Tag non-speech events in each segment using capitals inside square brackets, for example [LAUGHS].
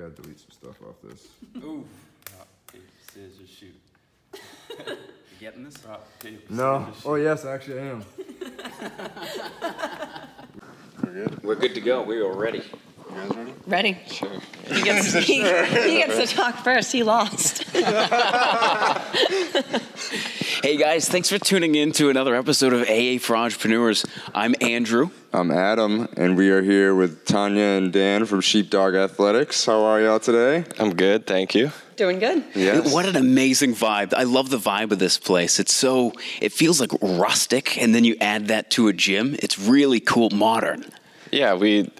gotta delete some stuff off this. Ooh. Rock, paper, scissors, shoot. [LAUGHS] you getting this? Rock, paper, No. scissors, Oh yes, I actually I am. [LAUGHS] We're good. We're good to go. We are ready. You guys ready? Ready. Sure. He gets, [LAUGHS] he, he gets to talk first. He lost. Hey guys, thanks for tuning in to another episode of AA for Entrepreneurs. I'm Andrew. I'm Adam, and we are here with Tanya and Dan from Sheepdog Athletics. How are y'all today? I'm good, thank you. Doing good. Yes. What an amazing vibe. I love the vibe of this place. It's so, it feels like rustic, and then you add that to a gym. It's really cool, modern. Yeah, we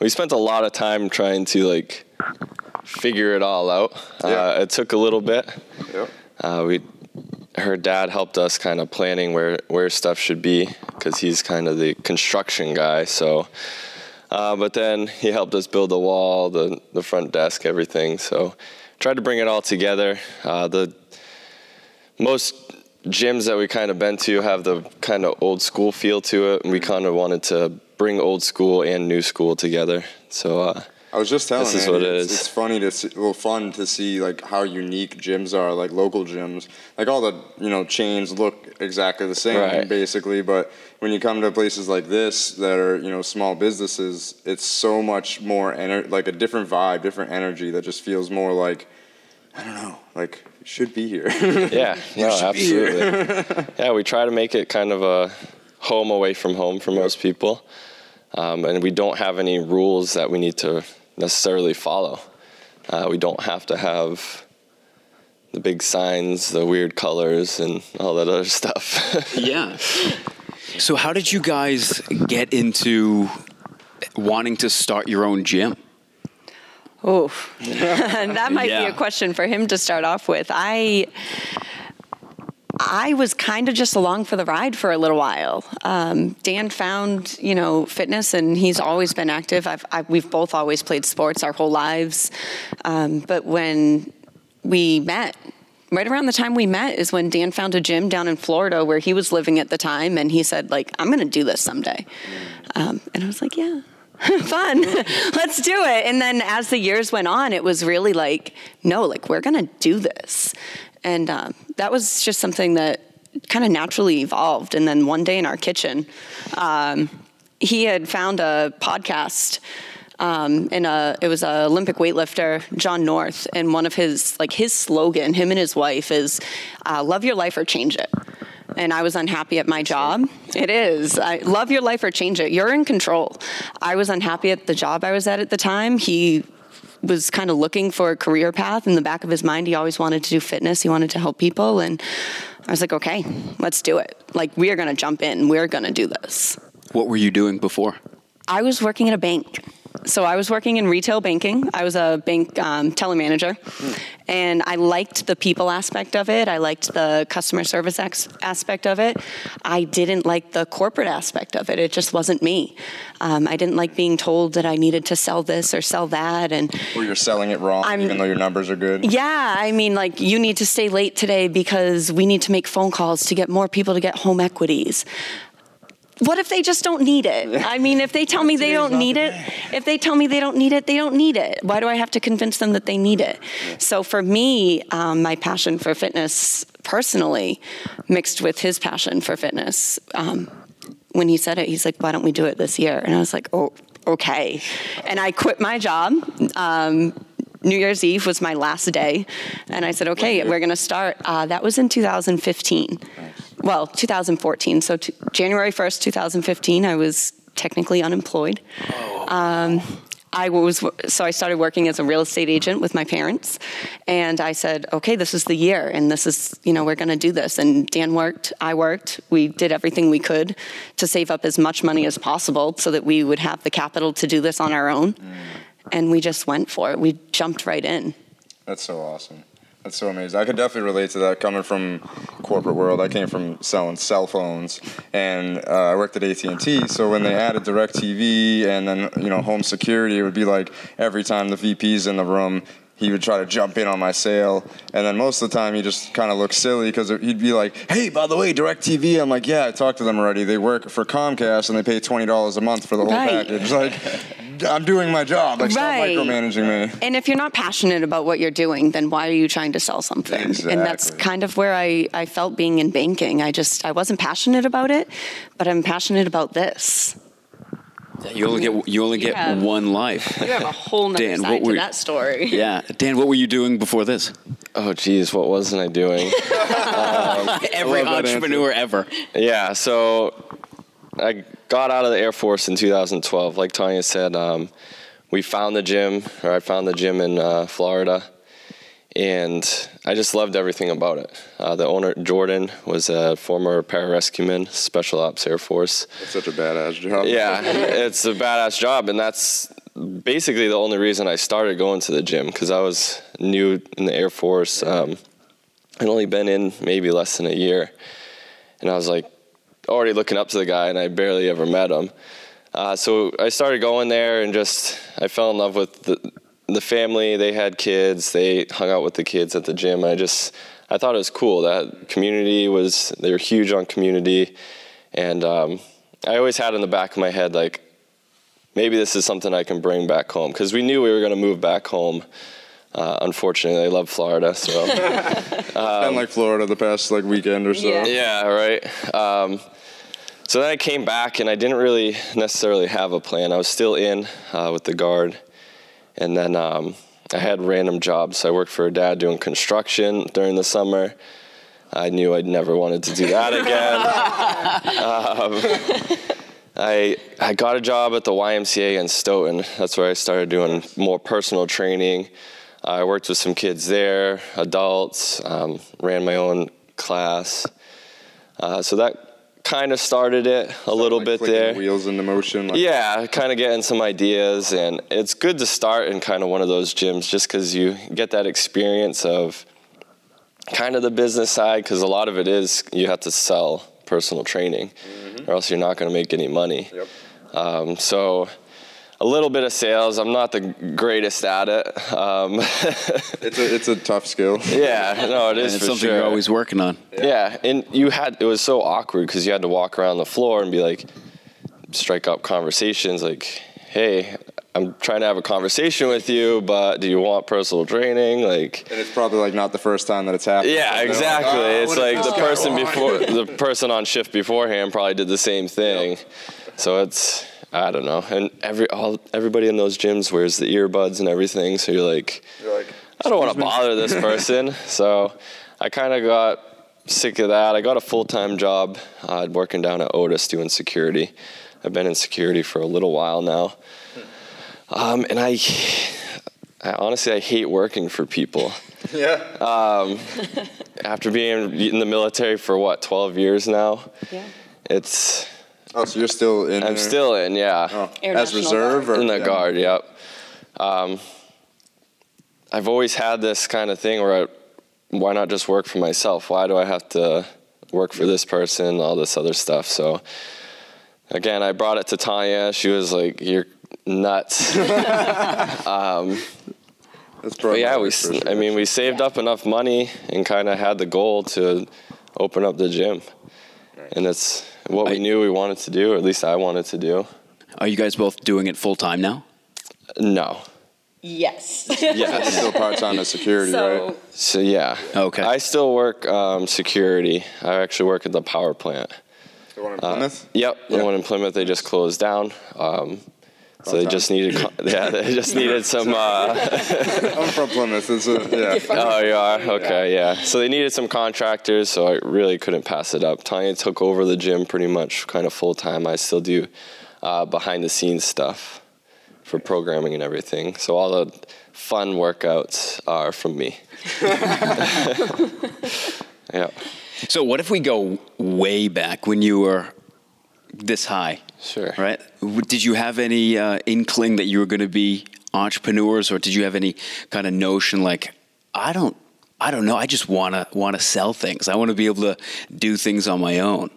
we spent a lot of time trying to like figure it all out. Yeah. Uh, it took a little bit. Yep. Uh, we her dad helped us kind of planning where where stuff should be because he's kind of the construction guy. So, uh, but then he helped us build the wall, the the front desk, everything. So, tried to bring it all together. Uh, the most gyms that we kind of been to have the kind of old school feel to it, and we kind of wanted to bring old school and new school together. So. Uh, I was just telling This is Andy, what it it's, is. it's funny to see, well, fun to see like how unique gyms are, like local gyms. Like all the you know chains look exactly the same, Right. basically. But when you come to places like this that are you know small businesses, it's so much more ener- like a different vibe, different energy that just feels more like I don't know, like should be here. [LAUGHS] Yeah, [LAUGHS] no, should be here. absolutely. [LAUGHS] yeah, we try to make it kind of a home away from home for most people, um, and we don't have any rules that we need to necessarily follow. Uh, we don't have to have the big signs, the weird colors, and all that other stuff. [LAUGHS] Yeah. So, how did you guys get into wanting to start your own gym? Oh, [LAUGHS] that might Yeah. be a question for him to start off with. I I was kind of just along for the ride for a little while. Um, Dan found, you know, fitness, and he's always been active. I've, I, we've both always played sports our whole lives. Um, but when we met, right around the time we met, is when Dan found a gym down in Florida where he was living at the time, and he said, like, I'm going to do this someday. Um, and I was like, yeah. [LAUGHS] Fun. [LAUGHS] Let's do it. And then as the years went on, it was really like, no, like we're gonna do this. And um, that was just something that kind of naturally evolved. And then one day in our kitchen, um, he had found a podcast. Um, and it was a Olympic weightlifter, John North, and one of his like his slogan, him and his wife, is uh, "Love your life or change it." and I was unhappy at my job. It is. I love your life or change it. You're in control. I was unhappy at the job I was at at the time. He was kind of looking for a career path in the back of his mind. He always wanted to do fitness. He wanted to help people and I was like, "Okay, let's do it. Like we are going to jump in. We're going to do this." What were you doing before? I was working at a bank. So I was working in retail banking. I was a bank um, teller manager, and I liked the people aspect of it. I liked the customer service ex- aspect of it. I didn't like the corporate aspect of it. It just wasn't me. Um, I didn't like being told that I needed to sell this or sell that, and or you're selling it wrong, I'm- even though your numbers are good. yeah, I mean, like, you need to stay late today because we need to make phone calls to get more people to get home equities. What if they just don't need it? I mean, if they tell me they don't need it, if they tell me they don't need it, they don't need it. Why do I have to convince them that they need it? So for me, um, my passion for fitness personally mixed with his passion for fitness. Um, when he said it, he's like, why don't we do it this year? And I was like, oh, okay. And I quit my job. Um, New Year's Eve was my last day. And I said, okay, we're going to start. Uh, that was in 2015. Well, 2014. So t- January 1st, 2015, I was technically unemployed. Um, I was so I started working as a real estate agent with my parents, and I said, "Okay, this is the year, and this is you know we're going to do this." And Dan worked, I worked. We did everything we could to save up as much money as possible so that we would have the capital to do this on our own. And we just went for it. We jumped right in. That's so awesome. That's so amazing. I could definitely relate to that coming from corporate world. I came from selling cell phones, and uh, I worked at AT and T. So when they added Direct TV and then you know home security, it would be like every time the VP's in the room, he would try to jump in on my sale, and then most of the time he just kind of looked silly because he'd be like, "Hey, by the way, Directv." I'm like, "Yeah, I talked to them already. They work for Comcast and they pay twenty dollars a month for the whole Right. package." Like, I'm doing my job. Like, Right. stop micromanaging me. And if you're not passionate about what you're doing, then why are you trying to sell something? And that's kind of where I, I felt being in banking. I just I wasn't passionate about it, but I'm passionate about this. You only get you only get Yeah. one life. You have a whole [LAUGHS] nother Dan, what side to that story. Yeah, Dan, what were you doing before this? Oh, geez, what wasn't I doing? [LAUGHS] Um, Every entrepreneur ever. Yeah, so I got out of the Air Force in 2012. Like Tanya said, um, we found the gym, or I found the gym in uh, Florida, and I just loved everything about it. Uh, the owner, Jordan, was a former pararescueman, Special Ops Air Force. It's such a badass job. Yeah, it's a badass job, and that's basically the only reason I started going to the gym because I was new in the Air Force. Um, I'd only been in maybe less than a year, and I was like already looking up to the guy, and I barely ever met him. Uh, so I started going there, and just I fell in love with the the family. They had kids. They hung out with the kids at the gym. I just I thought it was cool. That community was they were huge on community, and um, I always had in the back of my head like maybe this is something I can bring back home because we knew we were going to move back home. Uh, unfortunately, I love Florida, so [LAUGHS] been like Florida the past like weekend or so. Yeah. yeah, right. Um, so then I came back and I didn't really necessarily have a plan. I was still in uh, with the guard, and then um, I had random jobs. I worked for a dad doing construction during the summer. I knew I'd never wanted to do that again. [LAUGHS] um, I I got a job at the YMCA in Stoughton. That's where I started doing more personal training. I worked with some kids there, adults, um, ran my own class. Uh, so that kind of started it a little Like bit there. Wheels into motion. Like, Yeah, kind of getting some ideas, and it's good to start in kind of one of those gyms just because you get that experience of kind of the business side, because a lot of it is you have to sell personal training, or else you're not going to make any money. Yep. Um, so a little bit of sales. I'm not the greatest at it. Um, [LAUGHS] It's a it's a tough skill. yeah, no, it And is it's for something sure. you're always working on. Yeah, and you had it was so awkward because you had to walk around the floor and be like, strike up conversations like, "Hey, I'm trying to have a conversation with you, but do you want personal training?" Like, And it's probably like not the first time that it's happened. yeah, They're like, exactly. "Ah, it's like the person before the person on shift beforehand probably did the same thing. So it's I don't know, and every all everybody in those gyms wears the earbuds and everything. So you're like, You're like, I don't want to bother this [LAUGHS] person. so I kind of got sick of that. I got a full time job uh, working down at Otis doing security. I've been in security for a little while now. Um, and I, I honestly, I hate working for people. [LAUGHS] yeah. After being in the military for what, 12 years now, Yeah. it's, oh, so you're still in I'm there? still in, yeah. Oh, Air as National reserve or In the yeah. guard, yep. Um, I've always had this kind of thing where I, why not just work for myself? Why do I have to work for this person, all this other stuff? So, again, I brought it to Tanya. She was like, You're nuts. [LAUGHS] That's but probably yeah, we, my s- first I mean, we saved up enough money and kind of had the goal to open up the gym. And it's what we knew we wanted to do, or at least I wanted to do. Are you guys both doing it full time now? No. Yes. yeah, [LAUGHS] still part time as security, so right? So yeah. Okay. I still work um, security. I actually work at the power plant. The one in Plymouth. Yep, Yeah. the one in Plymouth they just closed down. Um, so they just needed, [LAUGHS] yeah, they just needed some. Uh, [LAUGHS] I'm from Plymouth. It's a, yeah. oh, you are okay, yeah. So they needed some contractors, so I really couldn't pass it up. Tanya took over the gym pretty much, kind of full time. I still do uh, behind the scenes stuff for programming and everything. So all the fun workouts are from me. [LAUGHS] yeah. So what if we go way back when you were this high? Sure. Right? Did you have any uh, inkling that you were going to be entrepreneurs, or did you have any kind of notion like, I don't, I don't know, I just want to want to sell things. I want to be able to do things on my own.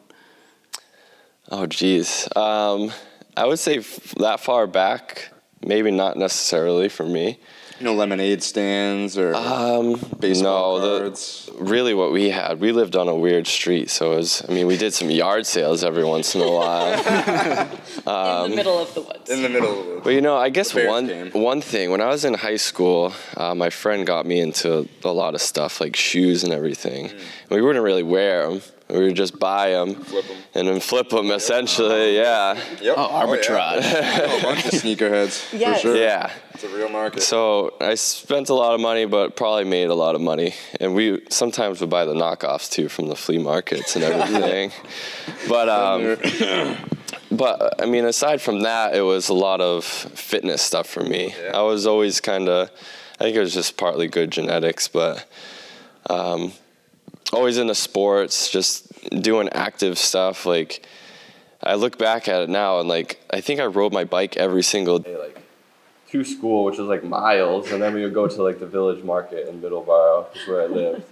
Oh, geez. Um, I would say f- that far back, maybe not necessarily for me. You know, lemonade stands or Um, baseball no, the- cards. Really, what we had, we lived on a weird street, so it was. I mean, we did some yard sales every once in a while. [LAUGHS] [LAUGHS] in the middle of the woods. in the middle of it. But you know, I guess one game. one thing when I was in high school, uh, my friend got me into a lot of stuff like shoes and everything. Mm. We wouldn't really wear them. We would just buy them Flip 'em. and then flip them. Essentially, yeah, Yep. Oh, arbitrage. yeah. [LAUGHS] A bunch of sneakerheads Yes. for sure. yeah. It's a real market. So I spent a lot of money, but probably made a lot of money. And we sometimes would buy the knockoffs too from the flea markets and everything. [LAUGHS] but um, [COUGHS] but I mean, aside from that, it was a lot of fitness stuff for me. Yeah. I was always kind of, I think it was just partly good genetics, but um, always into sports, just doing active stuff. Like I look back at it now, and like I think I rode my bike every single day, like to school, which was like miles, and then we would go to like the village market in Middleborough, is where I lived.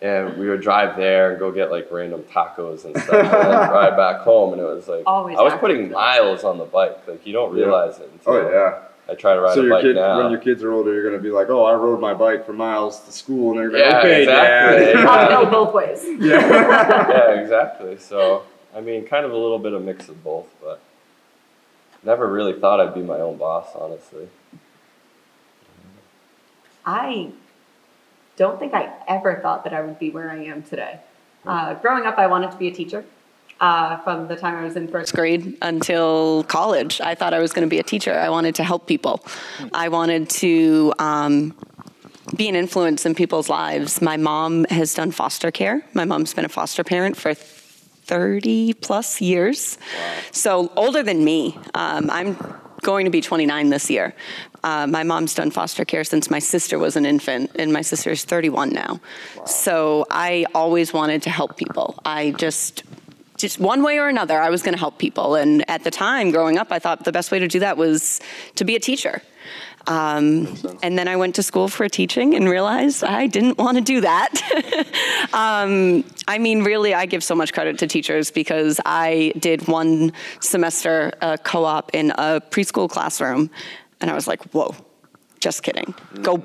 And we would drive there and go get like random tacos and stuff, and then [LAUGHS] ride back home. And it was like Always I was active putting miles on the bike. Like you don't realize it. Until oh yeah. I try to ride So a your bike kid, now. when your kids are older, you're gonna be like, "Oh, I rode my bike for miles to school," and they're gonna be Yeah, like, "Okay, exactly. Dad." I'll go [LAUGHS] both ways. [LAUGHS] yeah, exactly. So, I mean, kind of a little bit of mix of both, but never really thought I'd be my own boss, honestly. I don't think I ever thought that I would be where I am today. Uh, growing up, I wanted to be a teacher. Uh, from the time I was in first grade, until college. I thought I was going to be a teacher. I wanted to help people. I wanted to um, be an influence in people's lives. My mom has done foster care. My mom's been a foster parent for 30 plus years. So older than me. Um, I'm going to be 29 this year. Uh, my mom's done foster care since my sister was an infant, and my sister is 31 now. So I always wanted to help people. I just just one way or another, I was going to help people. And at the time, growing up, I thought the best way to do that was to be a teacher. Um, and then I went to school for teaching and realized I didn't want to do that. [LAUGHS] um, I mean, really, I give so much credit to teachers because I did one semester uh, co op in a preschool classroom, and I was like, whoa, just kidding. Go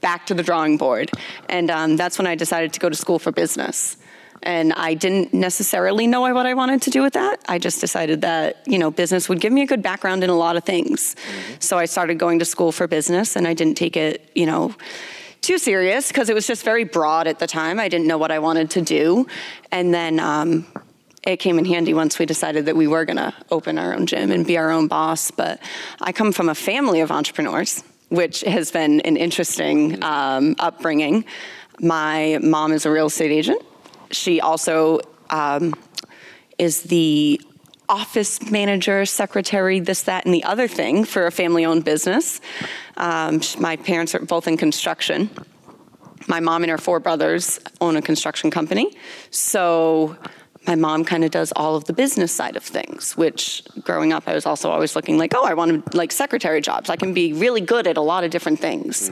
back to the drawing board. And um, that's when I decided to go to school for business. And I didn't necessarily know what I wanted to do with that. I just decided that, you know, business would give me a good background in a lot of things. So I started going to school for business and I didn't take it, you know, too serious because it was just very broad at the time. I didn't know what I wanted to do. And then um, it came in handy once we decided that we were going to open our own gym and be our own boss. But I come from a family of entrepreneurs, which has been an interesting um, upbringing. My mom is a real estate agent. She also um, is the office manager, secretary, this, that, and the other thing for a family owned business. Um, my parents are both in construction. My mom and her four brothers own a construction company. So my mom kind of does all of the business side of things, which growing up, I was also always looking like, oh, I want to like secretary jobs. I can be really good at a lot of different things.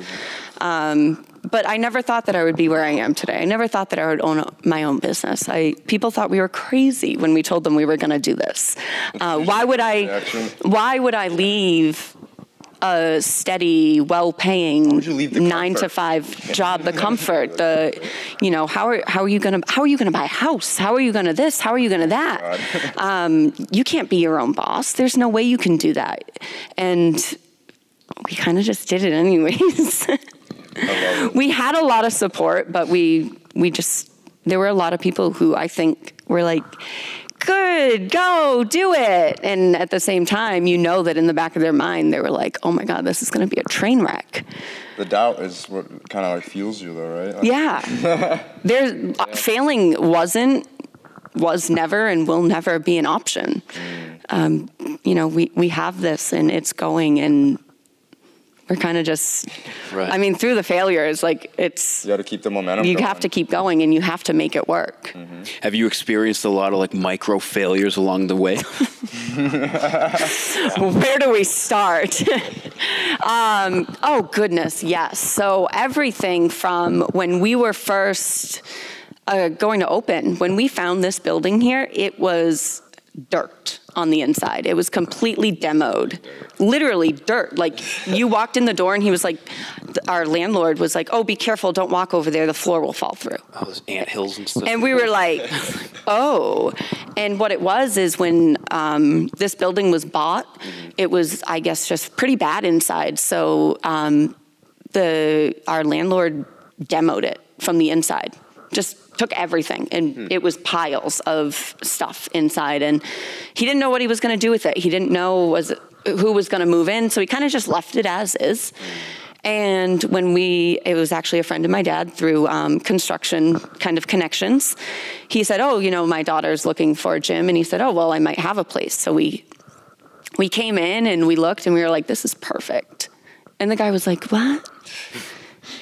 Um, but I never thought that I would be where I am today. I never thought that I would own my own business. I people thought we were crazy when we told them we were going to do this. Uh, why would I? Why would I leave a steady, well-paying nine-to-five job, the comfort, the you know how are how are you gonna how are you gonna buy a house? How are you gonna this? How are you gonna that? [LAUGHS] um, you can't be your own boss. There's no way you can do that, and we kind of just did it anyways. [LAUGHS] we had a lot of support, but we we just there were a lot of people who I think were like, "Good, go do it," and at the same time, you know that in the back of their mind, they were like, "Oh my God, this is going to be a train wreck." The doubt is what kind of like fuels you, though, right? Like, Yeah, [LAUGHS] there's uh, failing wasn't was never and will never be an option. Um, you know, we we have this and it's going and. We're kind of just, Right. I mean, through the failures, like it's, You got to keep the momentum. you going. have to keep going and you have to make it work. Have you experienced a lot of like micro failures along the way? [LAUGHS] [LAUGHS] Where do we start? [LAUGHS] um, oh, goodness, yes. So, everything from when we were first uh, going to open, when we found this building here, it was dirt on the inside. It was completely demoed, literally dirt. Like you walked in the door and he was like, our landlord was like, "Oh, be careful! Don't walk over there. The floor will fall through." Oh, those ant hills and stuff. And we were like, "Oh!" And what it was is when um, this building was bought, it was, I guess, just pretty bad inside. So um, the our landlord demoed it from the inside, just took everything, and it was piles of stuff inside. And he didn't know what he was going to do with it. He didn't know was who was going to move in, so he kind of just left it as is. And when we, it was actually a friend of my dad through um, construction kind of connections. He said, "Oh, you know, my daughter's looking for a gym," and he said, "Oh, well, I might have a place." So we we came in and we looked and we were like, "This is perfect." And the guy was like, "What?"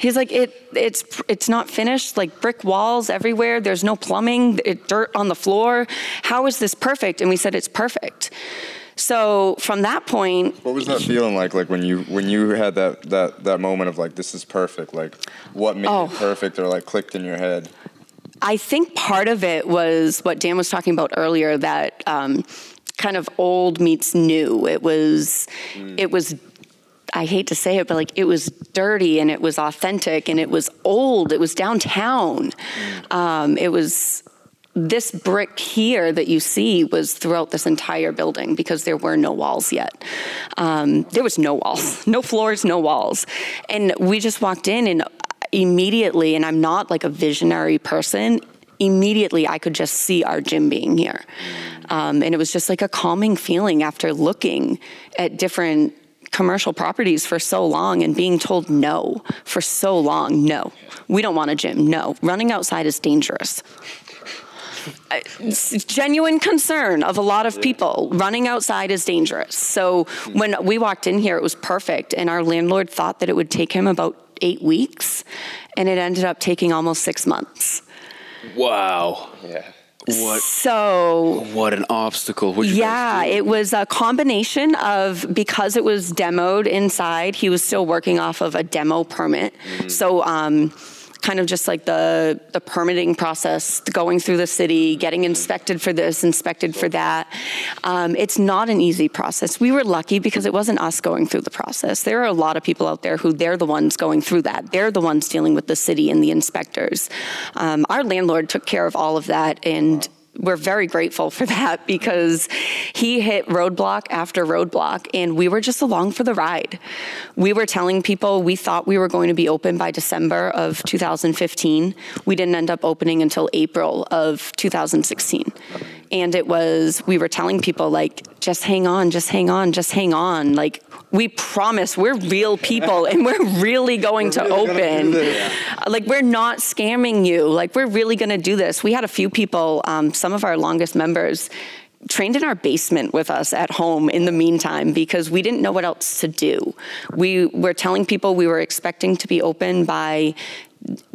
He's like, "It it's it's not finished. Like brick walls everywhere. There's no plumbing. It, dirt on the floor. How is this perfect?" And we said, "It's perfect." So from that point, What was that feeling like? Like when you when you had that that that moment of like this is perfect. Like what made Oh. it perfect or like clicked in your head? I think part of it was what Dan was talking about earlier that um, kind of old meets new. It was, it was. I hate to say it, but like it was dirty and it was authentic and it was old. It was downtown. Um, it was this brick here that you see was throughout this entire building because there were no walls yet. Um, there was no walls, [LAUGHS] no floors, no walls. And we just walked in and immediately, and I'm not like a visionary person, immediately I could just see our gym being here. Um, and it was just like a calming feeling after looking at different commercial properties for so long and being told no for so long. No, we don't want a gym. No, running outside is dangerous it's genuine concern of a lot of people. Running outside is dangerous. So when we walked in here, it was perfect, and our landlord thought that it would take him about eight weeks, and it ended up taking almost six months. wow. Yeah. What So what an obstacle. Yeah, it was a combination of because it was demoed inside, he was still working off of a demo permit. So, um, kind of just like the the permitting process, going through the city, getting inspected for this, inspected for that. Um, it's not an easy process. We were lucky because it wasn't us going through the process. There are a lot of people out there who they're the ones going through that. They're the ones dealing with the city and the inspectors. Um, our landlord took care of all of that and we're very grateful for that [LAUGHS] because he hit roadblock after roadblock and we were just along for the ride. We were telling people we thought we were going to be open by December of 2015. We didn't end up opening until April of 2016. And it was, we were telling people, like, just hang on, just hang on, just hang on. Like, we promise we're real people and we're really going to really do open. Uh, Like, we're not scamming you. Like, we're really going to do this. We had a few people, um, some of our longest members, trained in our basement with us at home in the meantime because we didn't know what else to do. We were telling people we were expecting to be open by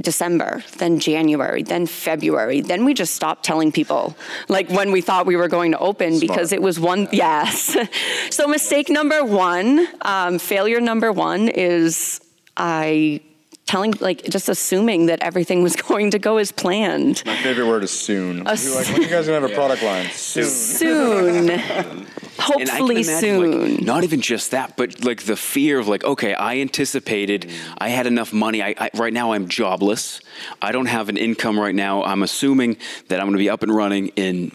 December, then January, then February. Then we just stopped telling people, like when we thought we were going to open, because it was one, yes. [LAUGHS] so, mistake number one, um, failure number one is I telling, like, just assuming that everything was [LAUGHS] going to go as planned. My favorite word is soon. You're like, when are you guys gonna have a product line? Soon. Soon. [LAUGHS] And I can Hopefully imagine, like, soon. not even just that, but like the fear of like, okay, I anticipated I had enough money. I, I right now I'm jobless. I don't have an income right now. I'm assuming that I'm going to be up and running in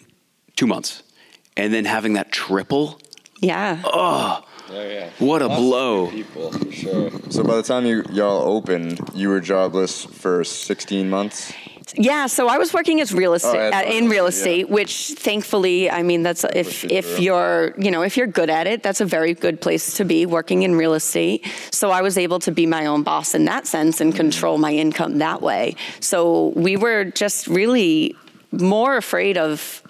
two months, and then having that triple. yeah. Oh yeah. What a blow! People for sure. So by the time you y'all opened, you were jobless for 16 months. Yeah, so I was working as real estate Oh, that's uh, in right, real yeah. estate, which thankfully, I mean, that's if if through. you're you know if you're good at it, that's a very good place to be working in real estate. So I was able to be my own boss in that sense and control my income that way. So we were just really more afraid of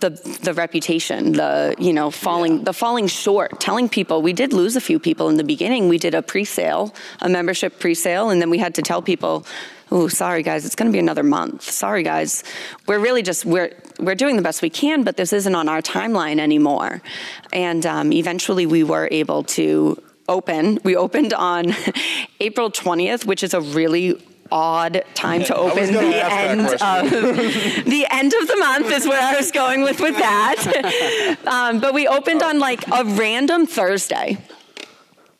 the the reputation, the you know falling the falling short, telling people we did lose a few people in the beginning. We did a pre-sale, a membership pre-sale, and then we had to tell people, "Oh, sorry guys, it's going to be another month. Sorry guys, we're really just we're we're doing the best we can, but this isn't on our timeline anymore." And um, eventually, we were able to open. We opened on [LAUGHS] April 20th, which is a really odd time to open the end of [LAUGHS] the end of the month is where I was going with with that. [LAUGHS] um, but we opened on like a random Thursday.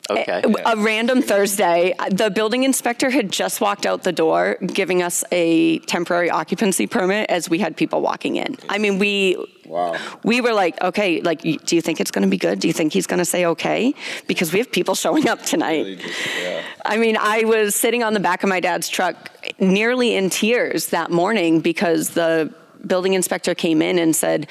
Okay. A random Thursday, the building inspector had just walked out the door giving us a temporary occupancy permit as we had people walking in. I mean, we Wow. we were like, okay, like, do you think it's going to be good? Do you think he's going to say okay? Because we have people [LAUGHS] showing up tonight. I mean, I was sitting on the back of my dad's truck nearly in tears that morning because the building inspector came in and said,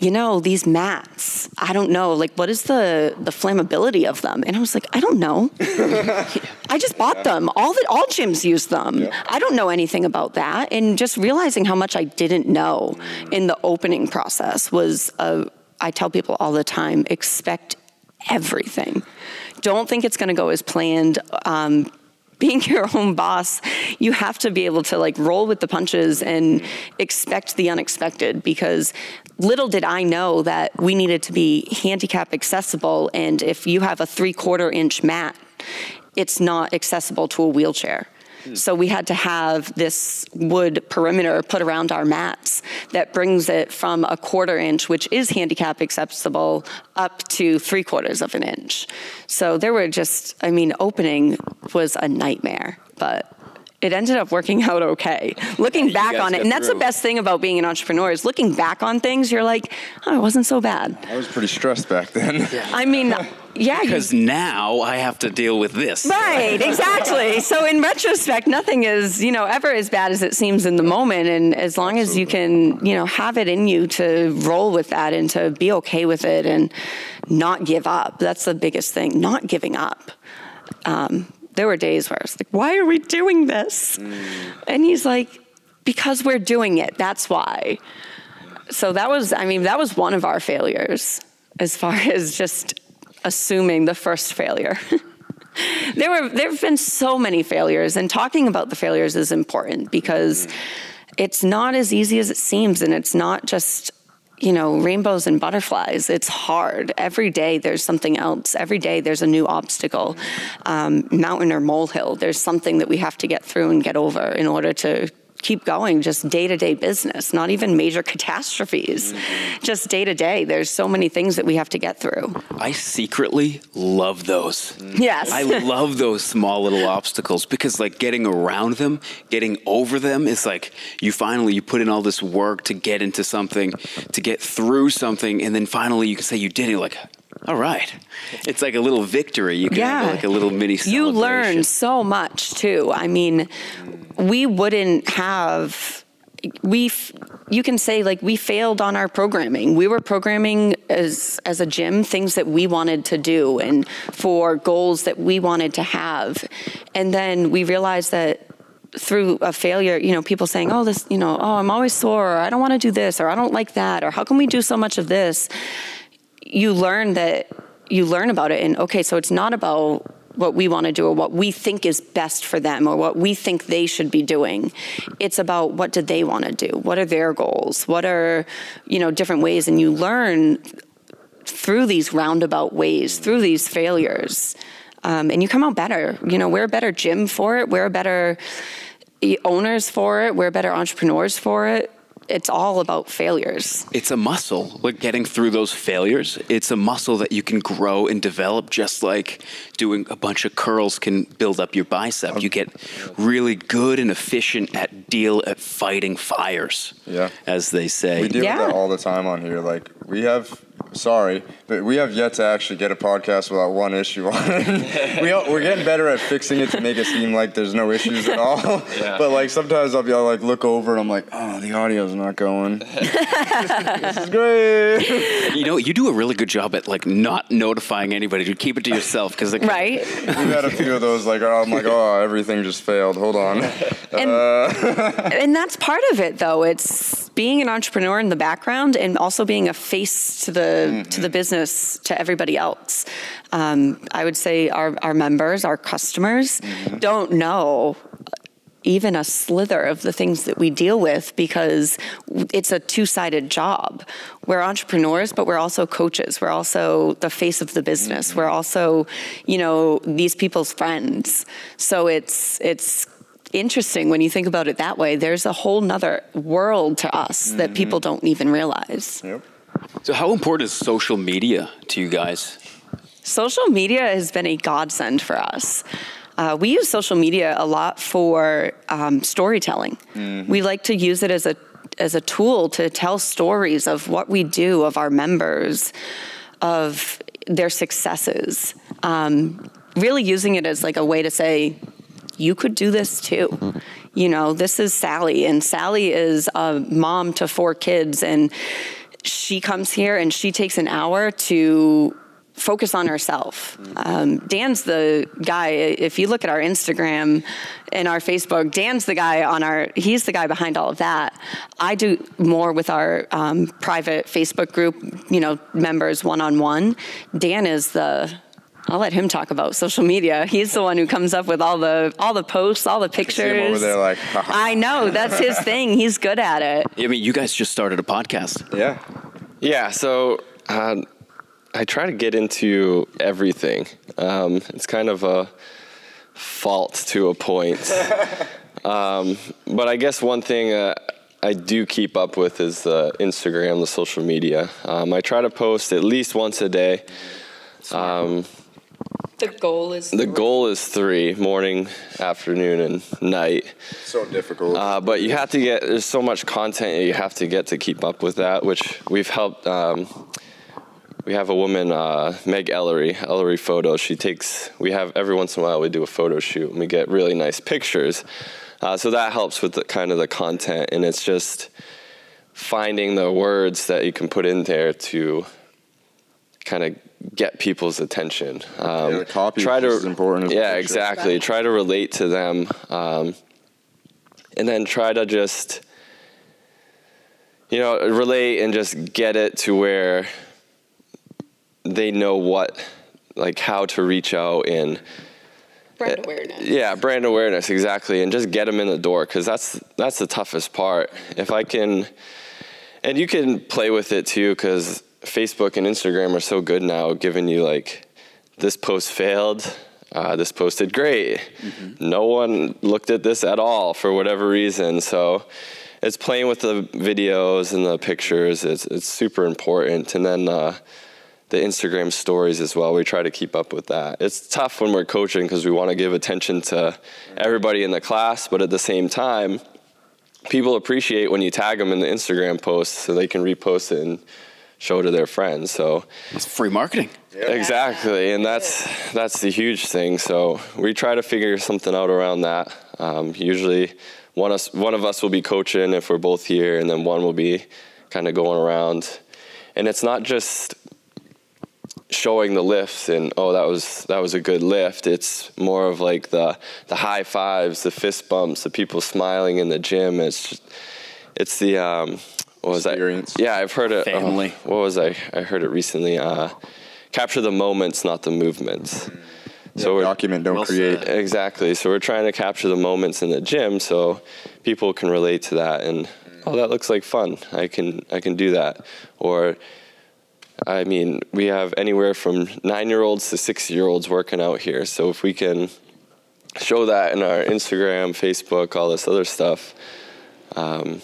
you know, these mats, I don't know, like, what is the, the flammability of them? And I was like, I don't know. [LAUGHS] I just bought them. All the all gyms use them. I don't know anything about that. And just realizing how much I didn't know in the opening process was a, I tell people all the time, expect everything. Don't think it's going to go as planned. Um, being [LAUGHS] your own boss, you have to be able to like roll with the punches and expect the unexpected because little did I know that we needed to be handicap accessible. And if you have a three quarter inch mat, it's not accessible to a wheelchair. Hmm. So we had to have this wood perimeter put around our mats that brings it from a quarter inch, which is handicap accessible, up to three quarters of an inch. So there were just, I mean, opening was a nightmare, but it ended up working out okay. Looking back on it, and that's the best thing about being an entrepreneur is looking back on things, you're like, oh, it wasn't so bad. I was pretty stressed back then. I mean, [LAUGHS] yeah, you Because now I have to deal with this. Right, exactly. so in retrospect, nothing is, you know, ever as bad as it seems in the moment. And as long as you can, you know, have it in you to roll with that and to be okay with it and not give up. That's the biggest thing, not giving up. Um, there were days where I was like, why are we doing this? Mm. And he's like, because we're doing it. That's why. So that was, I mean, that was one of our failures as far [LAUGHS] as just assuming the first failure. [LAUGHS] there were there have been so many failures and talking about the failures is important because mm. it's not as easy as it seems and it's not just you know rainbows and butterflies it's hard. Every day there's something else. Every day there's a new obstacle um, mountain or molehill. There's something that we have to get through and get over in order to keep going just day to day business not even major catastrophes. Mm-hmm. Just day to day there's so many things that we have to get through. I secretly love those. Mm. yes. I love those small little obstacles because like getting around them, getting over them is like you finally you put in all this work to get into something, to get through something, and then finally you can say you did it. Like, all right, it's like a little victory. You can have Yeah. like a little mini. you learn so much too. I mean, we wouldn't have we f- you can say like we failed on our programming we were programming as as a gym things that we wanted to do and for goals that we wanted to have and then we realized that through a failure you know people saying oh this you know oh i'm always sore or i don't want to do this or i don't like that or how can we do so much of this you learn that you learn about it and okay so it's not about what we want to do or what we think is best for them or what we think they should be doing. It's about what do they want to do? What are their goals? What are you know different ways? And you learn through these roundabout ways through these failures um, and you come out better. You know we're a better gym for it. We're a better owners for it. We're better entrepreneurs for it it's all about failures it's a muscle. Like getting through those failures, it's a muscle that you can grow and develop just like doing a bunch of curls can build up your bicep. You get really good and efficient at deal at fighting fires. Yeah. As they say. We deal Yeah. with that all the time on here. Like we have, sorry, but we have yet to actually get a podcast without one issue on it. [LAUGHS] we are, we're getting better at fixing it to make it seem like there's no issues at all. [LAUGHS] But like sometimes I'll be I'll like look over and I'm like, oh, the audio's not going. [LAUGHS] this is great. You know, you do a really good job at like not notifying anybody to keep it to yourself because like, right We've had a few of those. Like I'm like, oh, everything just failed. Hold on. and, uh, and that's part of it though it's being an entrepreneur in the background and also being a face to the mm-hmm. to the business to everybody else um, i would say our, our members our customers mm-hmm. don't know even a slither of the things that we deal with because it's a two-sided job. We're entrepreneurs, but we're also coaches. We're also the face of the business. Mm-hmm. We're also, you know, these people's friends. So it's it's interesting when you think about it that way. There's a whole nother world to us that mm-hmm. people don't even realize. Yep. So, how important is social media to you guys? Social media has been a godsend for us. Uh, we use social media a lot for um, storytelling. We like to use it as a as a tool to tell stories of what we do, of our members, of their successes. Um, really using it as like a way to say, you could do this too. You know, this is Sally, and Sally is a mom to four kids, and she comes here and she takes an hour to focus on herself. Um, Dan's the guy, if you look at our Instagram and our Facebook, Dan's the guy on our, he's the guy behind all of that. I do more with our um, private Facebook group, you know, members one on one. Dan is the, I'll let him talk about social media. He's the one who comes up with all the all the posts, all the pictures. See him over there like, haha. I know that's his [LAUGHS] thing. He's good at it. I mean, you guys just started a podcast. Yeah. Yeah, so uh, I try to get into everything. Um, it's kind of a fault to a point. [LAUGHS] um, but I guess one thing uh, I do keep up with is the Instagram, the social media. Um, I try to post at least once a day. Um, The goal is the goal is three morning, afternoon, and night. So difficult. Uh, but you have to get there's so much content you have to get to keep up with that, which we've helped. Um, we have a woman, uh, Meg Ellery, Ellery Photos. She takes. We have every once in a while we do a photo shoot and we get really nice pictures. Uh, so that helps with the kind of the content, and it's just finding the words that you can put in there to kind of get people's attention. Um, Yeah, the copy is just as important as yeah, exactly. Right. Try to relate to them, um, and then try to just, you know, relate and just get it to where they know what, like, how to reach out and brand awareness. yeah, brand awareness exactly, and just get them in the door because that's that's the toughest part. If I can, and you can play with it too because Facebook and Instagram are so good now, giving you like this post failed, uh, this post did great. No one looked at this at all for whatever reason, so. It's playing with the videos and the pictures. It's it's super important, and then uh, the Instagram stories as well. We try to keep up with that. It's tough when we're coaching because we want to give attention to everybody in the class, but at the same time, people appreciate when you tag them in the Instagram post so they can repost it and show to their friends. So It's free marketing. exactly, and that's that's the huge thing. So we try to figure something out around that. Um, usually, one us one of us will be coaching if we're both here, and then one will be kind of going around. And it's not just showing the lifts and oh that was that was a good lift it's more of like the the high fives the fist bumps the people smiling in the gym it's just, it's the um what was Experience. that yeah i've heard it oh, what was i i heard it recently uh capture the moments not the movements so we're document, don't Well create. said. Exactly. So we're trying to capture the moments in the gym so people can relate to that and oh that looks like fun. I can I can do that. Or I mean, we have anywhere from 9-year-olds to 6-year-olds working out here. So if we can show that in our Instagram, Facebook, all this other stuff, um,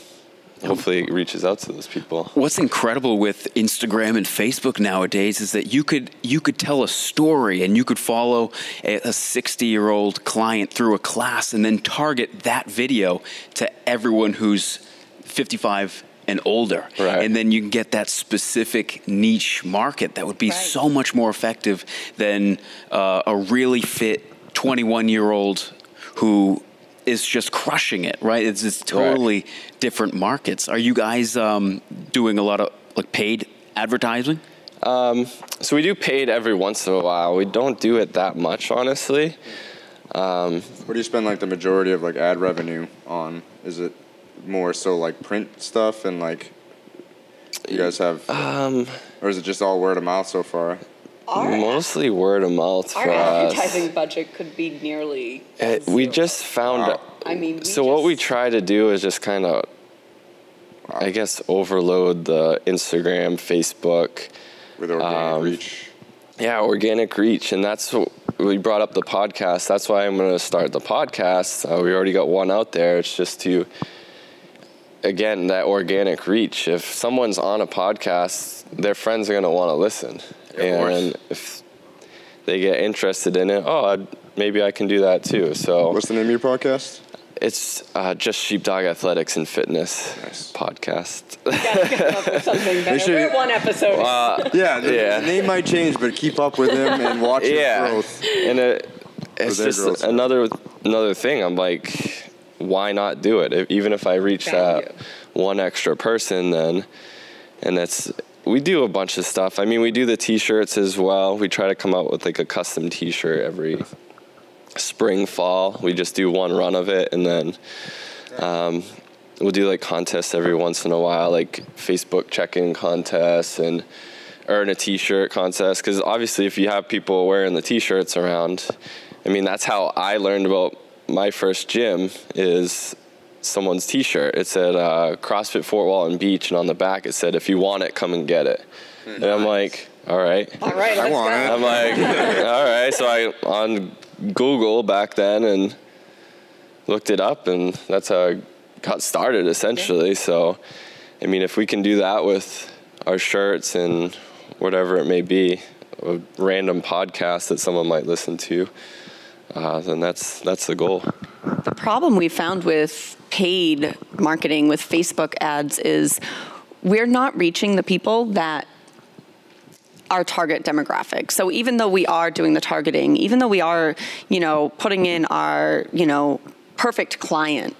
hopefully it reaches out to those people. What's incredible with Instagram and Facebook nowadays is that you could you could tell a story and you could follow a 60 year old client through a class and then target that video to everyone who's 55 and older. Right. And then you can get that specific niche market that would be Right. so much more effective than uh, a really fit 21 year old who is just crushing it, right? It's just totally different markets. Are you guys um, doing a lot of like paid advertising? Um, So we do paid every once in a while. We don't do it that much, honestly. Um, What do you spend like the majority of like ad revenue on? Is it more so like print stuff and like you guys have, Um, or is it just all word of mouth so far? Mostly word of mouth Our for us. advertising budget could be nearly. Uh, we just found. Wow. I mean, we so what we try to do is just kind of, I guess, overload the Instagram, Facebook, With organic Um, reach. yeah, organic reach, and that's what we brought up the podcast. That's why I'm going to start the podcast. Uh, we already got one out there. It's just to again that organic reach. If someone's on a podcast, their friends are going to want to listen, and if they get interested in it, oh, I'd, maybe I can do that too. So What's the name of your podcast? it's uh, just Sheepdog Athletics and Fitness Nice. podcast. Something better. should- We're one episode. [LAUGHS] Yeah, the, Yeah. the name might change, but keep up with him and watch his yeah, growth. and it, it's just growth. another another thing. I'm like, why not do it? If, even if I reach Value. that one extra person, then and that's we do a bunch of stuff. I mean, we do the T-shirts as well. We try to come out with like a custom T-shirt every spring, fall. We just do one run of it, and then um, we'll do like contests every once in a while, like Facebook check-in contests and earn a T-shirt contest. Because obviously, if you have people wearing the T-shirts around, I mean, that's how I learned about my first gym is someone's T-shirt. It said uh, CrossFit Fort Walton Beach, and on the back it said, "If you want it, come and get it." And I'm like, "All right." All right, I let's want go. it. I'm like, [LAUGHS] all right. So I on Google back then and looked it up, and that's how I got started essentially. So, I mean, if we can do that with our shirts and whatever it may be, a random podcast that someone might listen to, uh, then that's that's the goal. The problem we found with paid marketing with Facebook ads is we're not reaching the people that our target demographic. So even though we are doing the targeting, even though we are, you know, putting in our, you know, perfect client,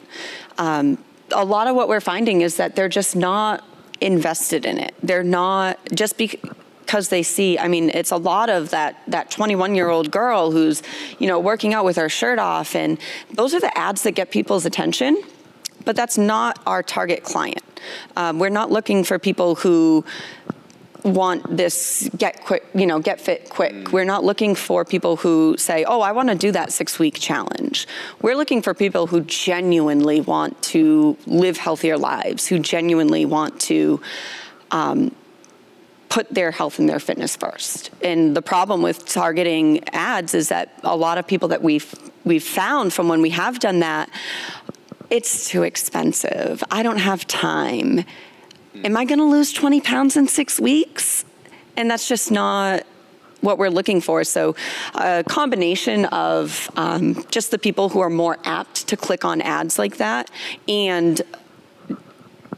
um, a lot of what we're finding is that they're just not invested in it. They're not just because they see. I mean, it's a lot of that that 21 year old girl who's, you know, working out with her shirt off, and those are the ads that get people's attention. But that's not our target client. Um, we're not looking for people who want this get quick, you know, get fit quick. We're not looking for people who say, "Oh, I want to do that 6-week challenge." We're looking for people who genuinely want to live healthier lives, who genuinely want to um, put their health and their fitness first. And the problem with targeting ads is that a lot of people that we've we've found from when we have done that, it's too expensive. I don't have time. Am I going to lose 20 pounds in six weeks? And that's just not what we're looking for. So, a combination of um, just the people who are more apt to click on ads like that and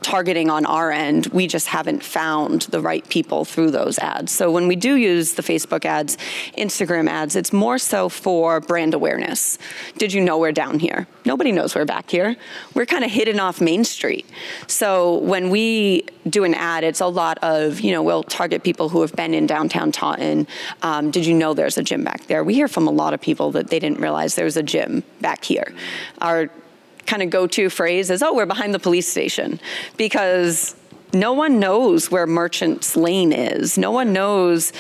targeting on our end, we just haven't found the right people through those ads. So when we do use the Facebook ads, Instagram ads, it's more so for brand awareness. Did you know we're down here? Nobody knows we're back here. We're kind of hidden off Main Street. So when we do an ad, it's a lot of, you know, we'll target people who have been in downtown Taunton. Um, did you know there's a gym back there? We hear from a lot of people that they didn't realize there was a gym back here. Our kind of go-to phrase is, "Oh, we're behind the police station," because no one knows where Merchants Lane is. No one knows.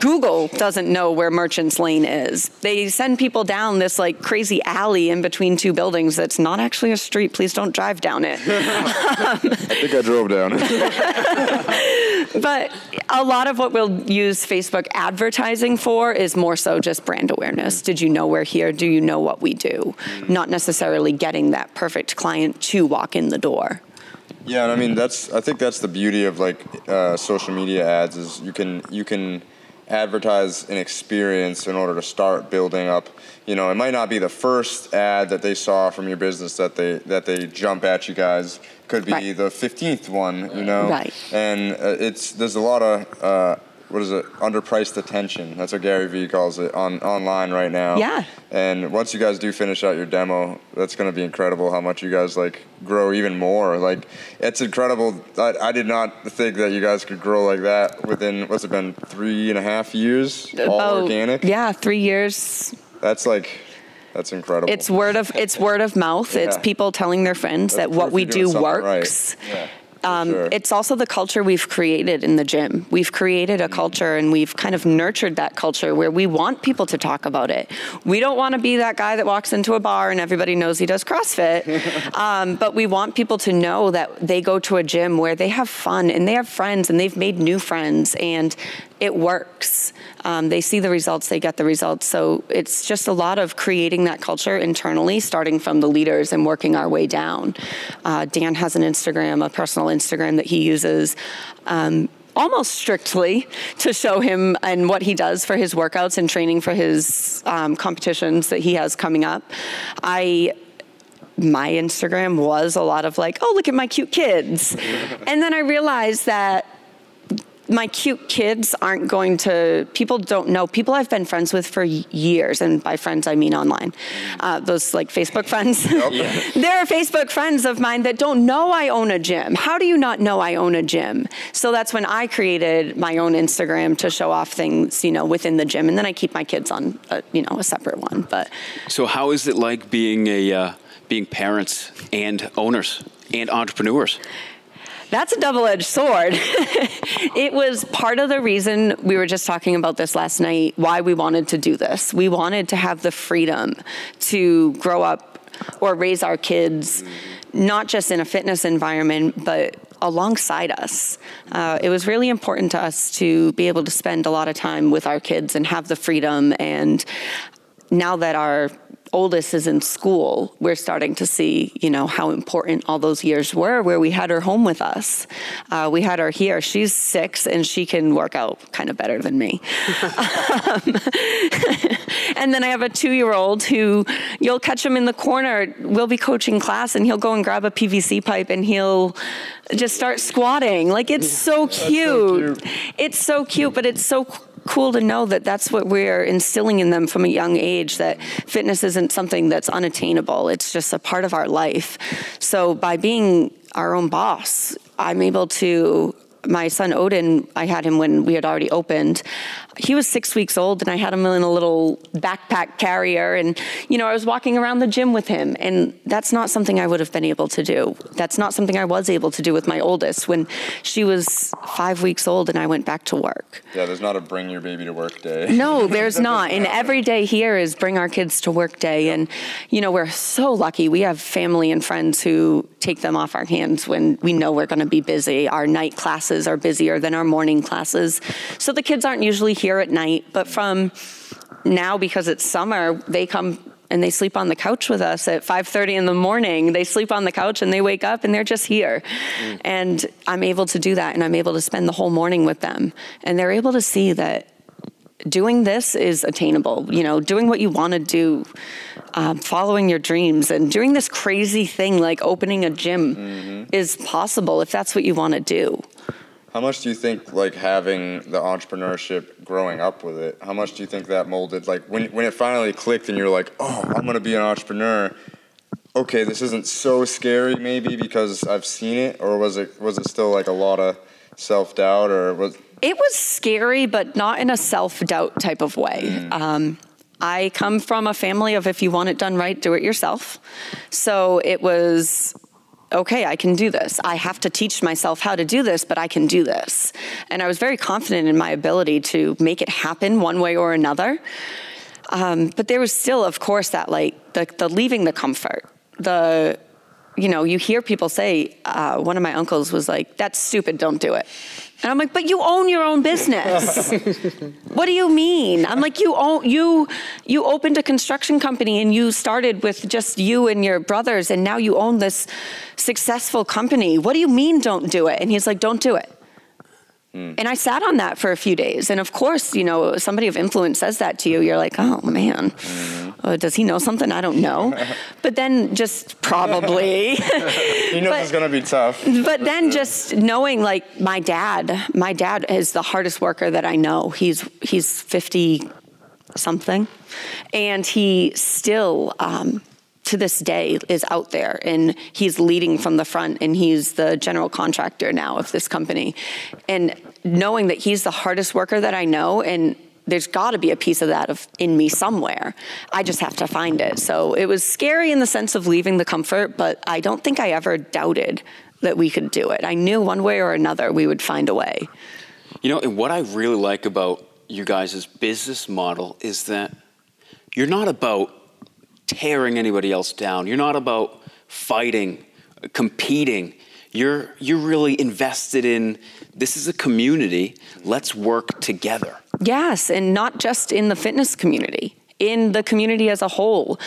Google doesn't know where Merchants Lane is. They send people down this like crazy alley in between two buildings that's not actually a street. Please don't drive down it. [LAUGHS] I think I drove down. It. [LAUGHS] but a lot of what we'll use Facebook advertising for is more so just brand awareness. Did you know we're here? Do you know what we do? Mm. Not necessarily getting that perfect client to walk in the door. Yeah, and I mean that's I think that's the beauty of like uh, social media ads is you can you can advertise an experience in order to start building up. You know, it might not be the first ad that they saw from your business that they that they jump at you guys. Could be Right. the fifteenth one. You know, Right. And uh, it's there's a lot of. Uh, what is it? Underpriced attention. That's what Gary Vee calls it on online right now. Yeah. And once you guys do finish out your demo, that's going to be incredible how much you guys like grow even more. Like it's incredible. I, I did not think that you guys could grow like that within what's it been three and a half years, all About- organic. Yeah, three years. That's like that's incredible. It's word of it's word of mouth. It's people telling their friends That's that what we do something right. works. Yeah. Um, sure. It's also the culture we've created in the gym. We've created Mm. a culture and we've kind of nurtured that culture where we want people to talk about it. We don't want to be that guy that walks into a bar and everybody knows he does CrossFit, [LAUGHS] um, but we want people to know that they go to a gym where they have fun and they have friends and they've made new friends and it works. Um, they see the results, they get the results. So it's just a lot of creating that culture internally, starting from the leaders and working our way down. Uh, Dan has an Instagram, a personal Instagram that he uses. Um, almost strictly to show him and what he does for his workouts and training for his um, competitions that he has coming up. I my Instagram was a lot of like, oh, look at my cute kids. and then I realized that my cute kids aren't going to people don't know people i've been friends with for years and by friends i mean online uh, those like facebook friends. [LAUGHS] [LAUGHS] There are facebook friends of mine that don't know i own a gym. How do you not know i own a gym? So that's when i created my own instagram to show off things you know within the gym and then i keep my kids on a, you know a separate one but So how is it like being a uh, being parents and owners and entrepreneurs? That's a double edged sword. [LAUGHS] it was part of the reason we were just talking about this last night, why we wanted to do this. We wanted to have the freedom to grow up or raise our kids, not just in a fitness environment, but alongside us. Uh, it was really important to us to be able to spend a lot of time with our kids and have the freedom. And now that our oldest is in school, we're starting to see, you know, how important all those years were where we had her home with us. Uh, we had her here. She's six and she can work out kind of better than me. [LAUGHS] um, [LAUGHS] and then I have a two year old who you'll catch him in the corner. We'll be coaching class and he'll go and grab a PVC pipe and he'll just start squatting. Like it's so cute. It's so cute, but it's so cool to know that that's what we're instilling in them from a young age that fitness isn't something that's unattainable it's just a part of our life so by being our own boss i'm able to my son Odin, I had him when we had already opened. He was six weeks old, and I had him in a little backpack carrier. And, you know, I was walking around the gym with him, and that's not something I would have been able to do. That's not something I was able to do with my oldest when she was five weeks old and I went back to work. Yeah, there's not a bring your baby to work day. [LAUGHS] No, there's [LAUGHS] not. And every day here is bring our kids to work day. And, you know, we're so lucky. We have family and friends who take them off our hands when we know we're going to be busy. Our night classes are busier than our morning classes. So the kids aren't usually here at night, but from now because it's summer, they come and they sleep on the couch with us at 5:30 in the morning. They sleep on the couch and they wake up and they're just here. And I'm able to do that and I'm able to spend the whole morning with them. And they're able to see that doing this is attainable. You know, doing what you want to do, um, following your dreams, and doing this crazy thing like opening a gym is possible if that's what you want to do. How much do you think like having the entrepreneurship growing up with it? How much do you think that molded like when when it finally clicked and you're like, "Oh, I'm going to be an entrepreneur." Okay, this isn't so scary maybe because I've seen it or was it was it still like a lot of self-doubt or was It was scary, but not in a self doubt type of way. Um, I come from a family of if you want it done right, do it yourself. So it was okay, I can do this. I have to teach myself how to do this, but I can do this. And I was very confident in my ability to make it happen one way or another. Um, but there was still, of course, that like the, the leaving the comfort, the you know, you hear people say, uh, one of my uncles was like, that's stupid, don't do it. And I'm like, but you own your own business. [LAUGHS] what do you mean? I'm like, you own, you, you opened a construction company and you started with just you and your brothers and now you own this successful company. What do you mean don't do it? And he's like, don't do it. And I sat on that for a few days. And of course, you know, somebody of influence says that to you. You're like, oh man, uh, does he know something I don't know? [LAUGHS] but then just probably. [LAUGHS] Knows But- it's going to be tough. but then just knowing like my dad, my dad is the hardest worker that I know. He's he's 50 something. And he still um, to this day is out there and he's leading from the front and he's the general contractor now of this company. And knowing that he's the hardest worker that I know and there's got to be a piece of that of in me somewhere. I just have to find it. So it was scary in the sense of leaving the comfort, but I don't think I ever doubted that we could do it. I knew one way or another we would find a way. You know, and what I really like about you guys' business model is that you're not about tearing anybody else down. You're not about fighting, competing. you're you're really invested in this is a community. Let's work together. Yes, and not just in the fitness community, in the community as a whole.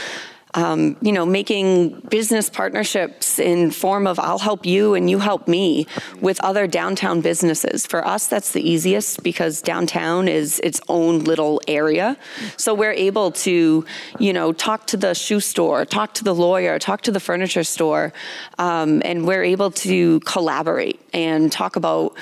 Um, you know, making business partnerships in form of I'll help you and you help me with other downtown businesses. For us, that's the easiest because downtown is its own little area. So we're able to, you know, talk to the shoe store, talk to the lawyer, talk to the furniture store, um, and we're able to collaborate and talk about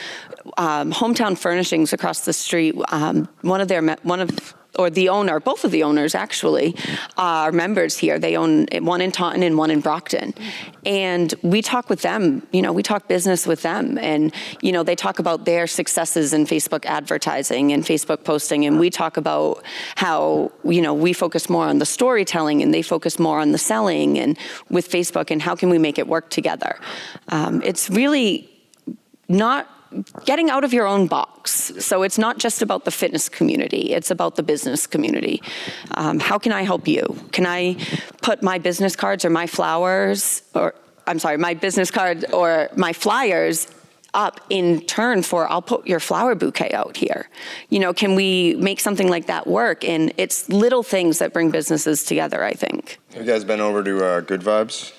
um, hometown furnishings across the street. Um, one of their one of or the owner, both of the owners actually, are members here. They own one in Taunton and one in Brockton. And we talk with them, you know, we talk business with them. And, you know, they talk about their successes in Facebook advertising and Facebook posting. And we talk about how, you know, we focus more on the storytelling and they focus more on the selling and with Facebook and how can we make it work together. Um, it's really not getting out of your own box. So it's not just about the fitness community, it's about the business community. Um, how can I help you? Can I put my business cards or my flowers, or I'm sorry, my business card or my flyers up in turn for I'll put your flower bouquet out here. You know, can we make something like that work? And it's little things that bring businesses together, I think. Have you guys been over to uh, Good Vibes?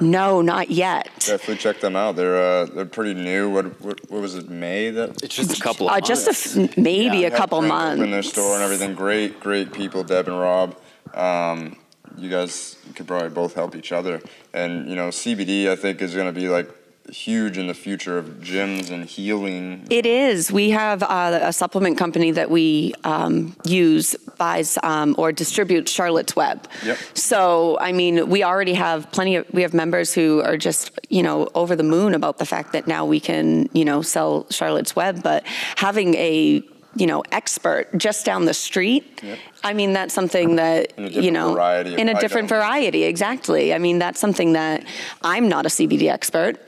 No, not yet. Definitely check them out. They're uh, they're pretty new. What, what what was it? May that It's just a couple of Uh, just a f- maybe a couple helped months. Open their store and everything. Great, great people, Deb and Rob. Um, you guys could probably both help each other. And you know, CBD I think is going to be like huge in the future of gyms and healing. It is. We have uh, a supplement company that we um, use, buys um, or distributes Charlotte's Web. Yep. So, I mean, we already have plenty of, we have members who are just, you know, over the moon about the fact that now we can, you know, sell Charlotte's Web. But having a, you know, expert just down the street, Yep. I mean, that's something that, you know, in a different variety, exactly. I mean, that's something that I'm not a CBD expert.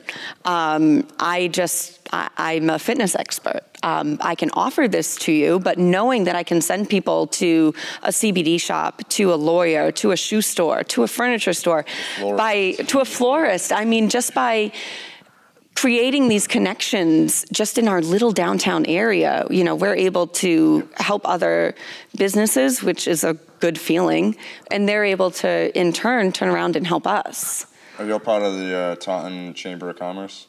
Um, I just, I, I'm a fitness expert. Um, I can offer this to you, but knowing that I can send people to a CBD shop, to a lawyer, to a shoe store, to a furniture store, by to a florist. I mean, just by creating these connections just in our little downtown area, you know, we're able to help other businesses, which is a good feeling, and they're able to, in turn, turn around and help us. Are you all part of the uh, Taunton Chamber of Commerce?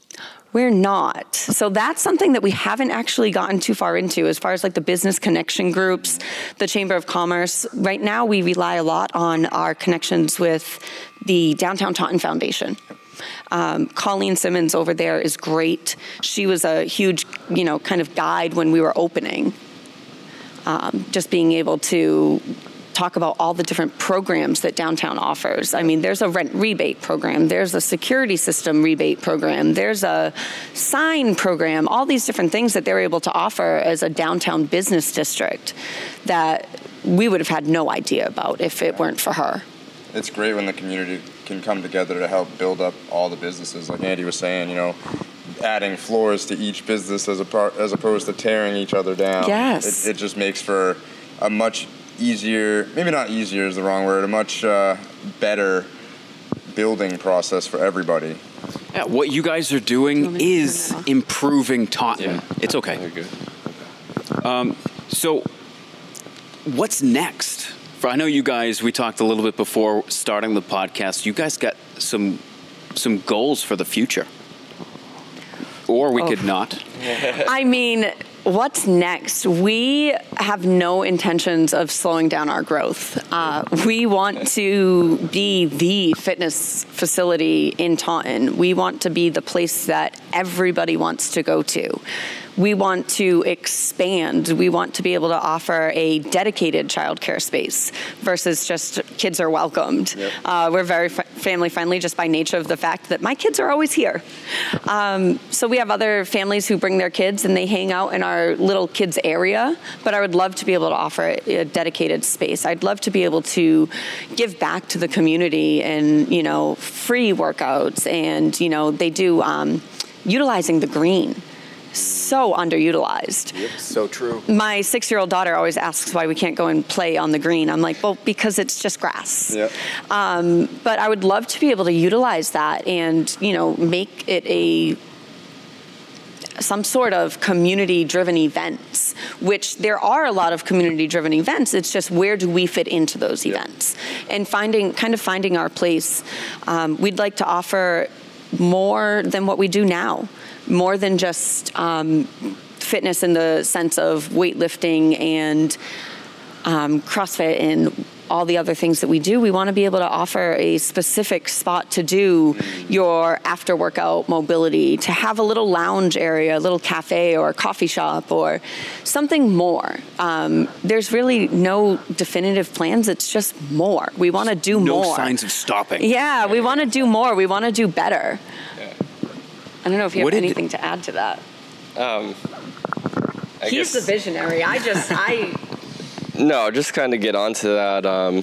We're not. So that's something that we haven't actually gotten too far into as far as like the business connection groups, the Chamber of Commerce. Right now, we rely a lot on our connections with the Downtown Taunton Foundation. Um, Colleen Simmons over there is great. She was a huge, you know, kind of guide when we were opening. Um, just being able to talk about all the different programs that downtown offers. I mean, there's a rent rebate program, there's a security system rebate program, there's a sign program, all these different things that they're able to offer as a downtown business district that we would have had no idea about if it weren't for her. It's great when the community can come together to help build up all the businesses. Like Andy was saying, you know, adding floors to each business as a part, as opposed to tearing each other down. Yes. It, it just makes for a much easier, maybe not easier is the wrong word, a much uh, better building process for everybody. Yeah, what you guys are doing is turn it off? improving Taunton. It's okay. You're good. So, what's next? I know you guys. We talked a little bit before starting the podcast. You guys got some some goals for the future, or we could not. [LAUGHS] I mean, what's next? We have no intentions of slowing down our growth. Uh, we want to be the fitness facility in Taunton. We want to be the place that everybody wants to go to. We want to expand. We want to be able to offer a dedicated childcare space versus just kids are welcomed. Uh, we're very fa- family friendly just by nature of the fact that my kids are always here. Um, so we have other families who bring their kids and they hang out in our little kids area. But I would love to be able to offer a dedicated space. I'd love to be able to give back to the community and you know free workouts and you know they do um, utilizing the green so underutilized. So true. My six year old daughter always asks why we can't go and play on the green. I'm like, well, because it's just grass. Yep. Um, but I would love to be able to utilize that and, you know, make it a some sort of community driven events, which there are a lot of community driven events. It's just where do we fit into those events and finding kind of finding our place. Um, we'd like to offer more than what we do now, more than just um, fitness in the sense of weightlifting and um, CrossFit and all the other things that we do, we want to be able to offer a specific spot to do your after workout mobility, to have a little lounge area, a little cafe or coffee shop or something more. Um, there's really no definitive plans, it's just more. We want to do more. No more. signs of stopping. Yeah, we want to do more. We want to do better. I don't know if you What have did- anything to add to that. I He's guess- the visionary. I just, [LAUGHS] I, No, just kind of get onto that. Um,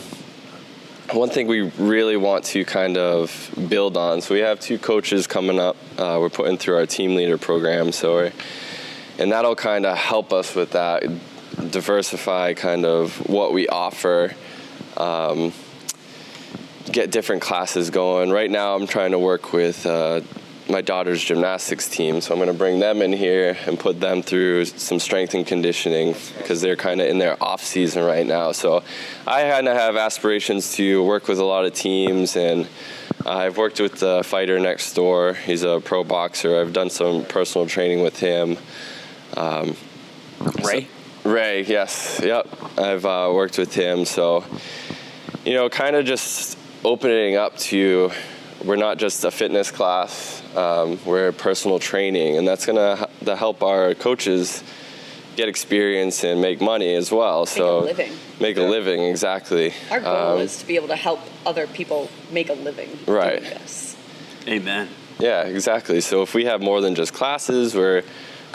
one thing we really want to kind of build on. So we have two coaches coming up. Uh, we're putting through our team leader program. So, we're, and that'll kind of help us with that, diversify kind of what we offer. Um, get different classes going. Right now, I'm trying to work with uh, my daughter's gymnastics team, so I'm going to bring them in here and put them through some strength and conditioning because they're kind of in their off season right now. So I kind of have aspirations to work with a lot of teams and. I've worked with the fighter next door. He's a pro boxer. I've done some personal training with him. Um, Ray? Ray, yes, yep. I've uh, worked with him, so you know, kind of just opening up to we're not just a fitness class, um, we're personal training, and that's gonna to help our coaches get experience and make money as well. so a living. make a living, exactly. Our goal Um, is to be able to help other people make a living Right. doing this. Amen. Yeah, exactly. So if we have more than just classes, we're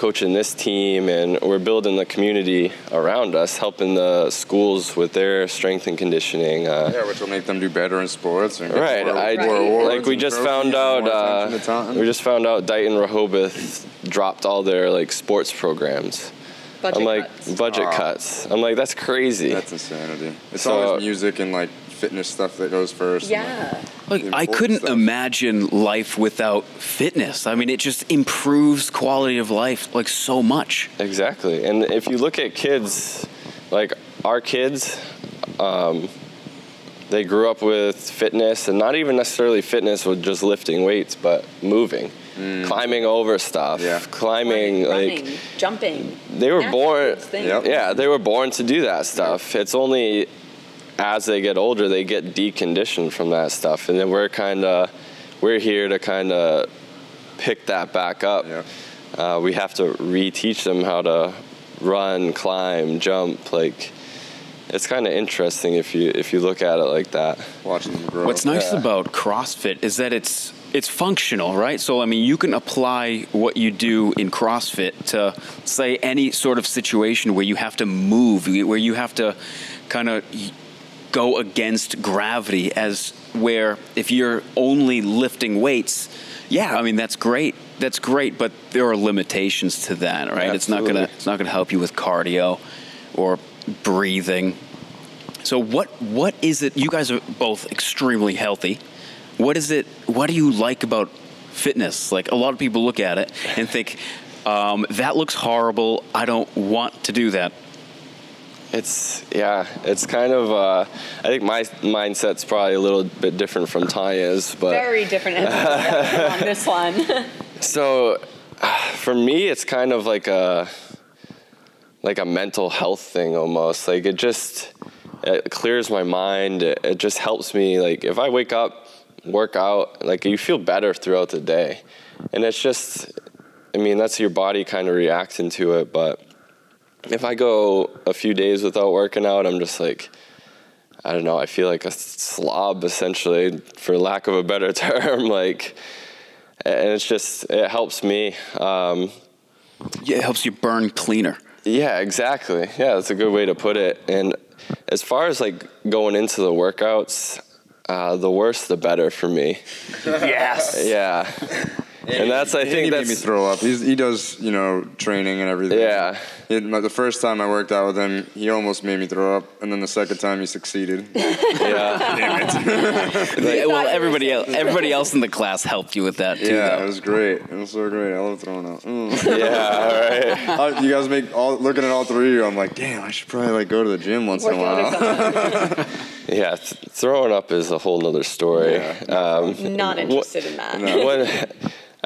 coaching this team and we're building the community around us, helping the schools with their strength and conditioning. Uh, Yeah, which will make them do better in sports. And Right, more- I more like we just found out. Uh, attention to talent. we just found out Dighton Rehoboth dropped all their like sports programs. Budget I'm like cuts. budget cuts. I'm like that's crazy. That's insanity. It's So- always music and like fitness stuff that goes first. and, like, Yeah. Like, I couldn't stuff. imagine life without fitness. I mean, it just improves quality of life like so much. Exactly. And if you look at kids, like our kids, um, they grew up with fitness and not even necessarily fitness with just lifting weights, but moving, climbing over stuff, Yeah. climbing, Running, like jumping. they were That's born. Yep. Yeah, they were born to do that stuff. It's only as they get older they get deconditioned from that stuff, and then we're kind of we're here to kind of pick that back up. Yeah. Uh, we have to reteach them how to run, climb, jump. Like it's kind of interesting if you if you look at it like that. watching them grow. What's nice Yeah. about CrossFit is that it's it's functional, right? So I mean, you can apply what you do in CrossFit to say any sort of situation where you have to move, where you have to kind of go against gravity as where if you're only lifting weights, yeah, I mean that's great. That's great, but there are limitations to that, right? It's not gonna it's not gonna help you with cardio or breathing. So what what is it? You guys are both extremely healthy. What is it? What do you like about fitness? Like a lot of people look at it and think um, that looks horrible. I don't want to do that. It's yeah, it's kind of. Uh, I think my mindset's probably a little bit different from Tanya's, but Very different on [LAUGHS] this one. [LAUGHS] So, for me, it's kind of like a like a mental health thing almost. Like it just it clears my mind. It, it just helps me. Like if I wake up, work out, like you feel better throughout the day, and it's just. I mean, that's your body kind of reacting to it, but if I go a few days without working out, I'm just like. I don't know. I feel like a slob, essentially, for lack of a better [LAUGHS] term. Like, and it's just it helps me. Um, Yeah, it helps you burn cleaner. yeah, exactly. Yeah, that's a good way to put it. And as far as like going into the workouts, uh, the worse the better for me. [LAUGHS] Yes. Yeah, and that's I He think made me throw up. He's, he does, you know, training and everything. Yeah. It, the first time I worked out with him, he almost made me throw up, and then the second time he succeeded. [LAUGHS] yeah. [LAUGHS] Yeah, well, everybody else, everybody else in the class helped you with that too. yeah, though. it was great. It was so great. I love throwing up. Mm. [LAUGHS] yeah, all right. Uh, you guys make all looking at all three of you. I'm like, damn, I should probably like go to the gym once in a while. Yeah, th- throwing up is a whole nother story. Um, Not interested in that. when,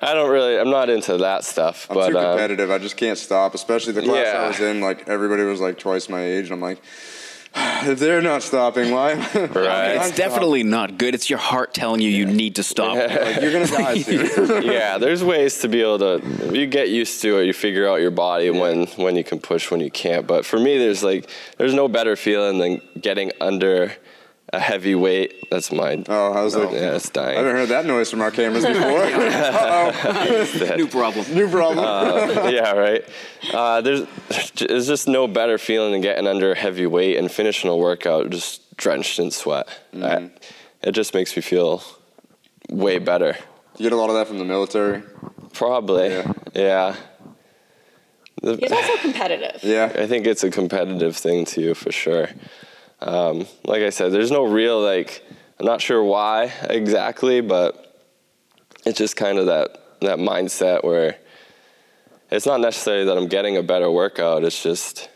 I don't really, I'm not into that stuff. I'm but too um, competitive. I just can't stop. Especially the class Yeah. I was in. Like everybody was like twice my age. And I'm like, [SIGHS] if they're not stopping, why? [LAUGHS] Right. It's definitely not good. It's your heart telling you you need to stop. Like, you're gonna die [LAUGHS] soon. yeah, there's ways to be able to. You get used to it. You figure out your body when when you can push, when you can't. But for me, there's like there's no better feeling than getting under a heavy weight. That's mine. Oh, how's that? Yeah, it's dying. I haven't heard that noise from our cameras before. [LAUGHS] Uh-oh. [LAUGHS] New problem. New problem. Uh, yeah, right. Uh, there's there's just no better feeling than getting under a heavy weight and finishing a workout just drenched in sweat. I- it just makes me feel way better. you get a lot of that from the military. Probably. Yeah. Yeah. The- He's also competitive. Yeah. I think it's a competitive thing too, for sure. Um, like I said, there's no real like. I'm not sure why exactly, but it's just kind of that that mindset where it's not necessarily that I'm getting a better workout. It's just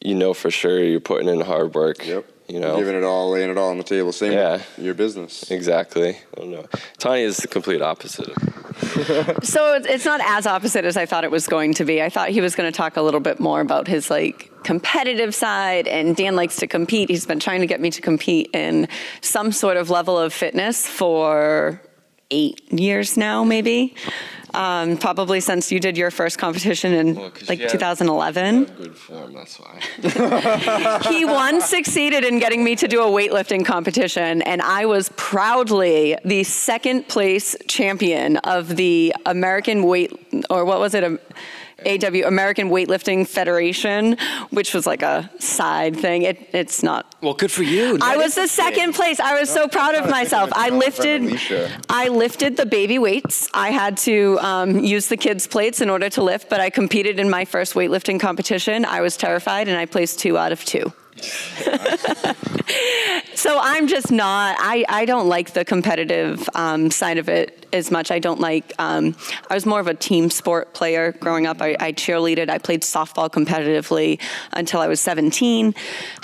you know for sure you're putting in hard work. Yep. You know. Giving it all, laying it all on the table. Same Yeah. your business. Exactly. I don't know. Tanya is the complete opposite. [LAUGHS] So it's- it's not as opposite as I thought it was going to be. I thought he was going to talk a little bit more about his like competitive side, and Dan likes to compete. He's been trying to get me to compete in some sort of level of fitness for eight years now, maybe. Um, probably since you did your first competition in like 2011. Good form. That's why. [LAUGHS] [LAUGHS] he once succeeded in getting me to do a weightlifting competition, and I was proudly the second place champion of the American Weight, or what was it? AW American Weightlifting Federation, which was like a side thing. It, it's not. Well, good for you. I was the big. second place. I was so proud of myself. I lifted, I lifted the baby weights. I had to um, use the kids' plates in order to lift, but I competed in my first weightlifting competition. I was terrified, and I placed two out of two. [LAUGHS] so I'm just not. I, I don't like the competitive um, side of it as much. I don't like. Um, I was more of a team sport player growing up. I, I cheerleaded. I played softball competitively until I was 17.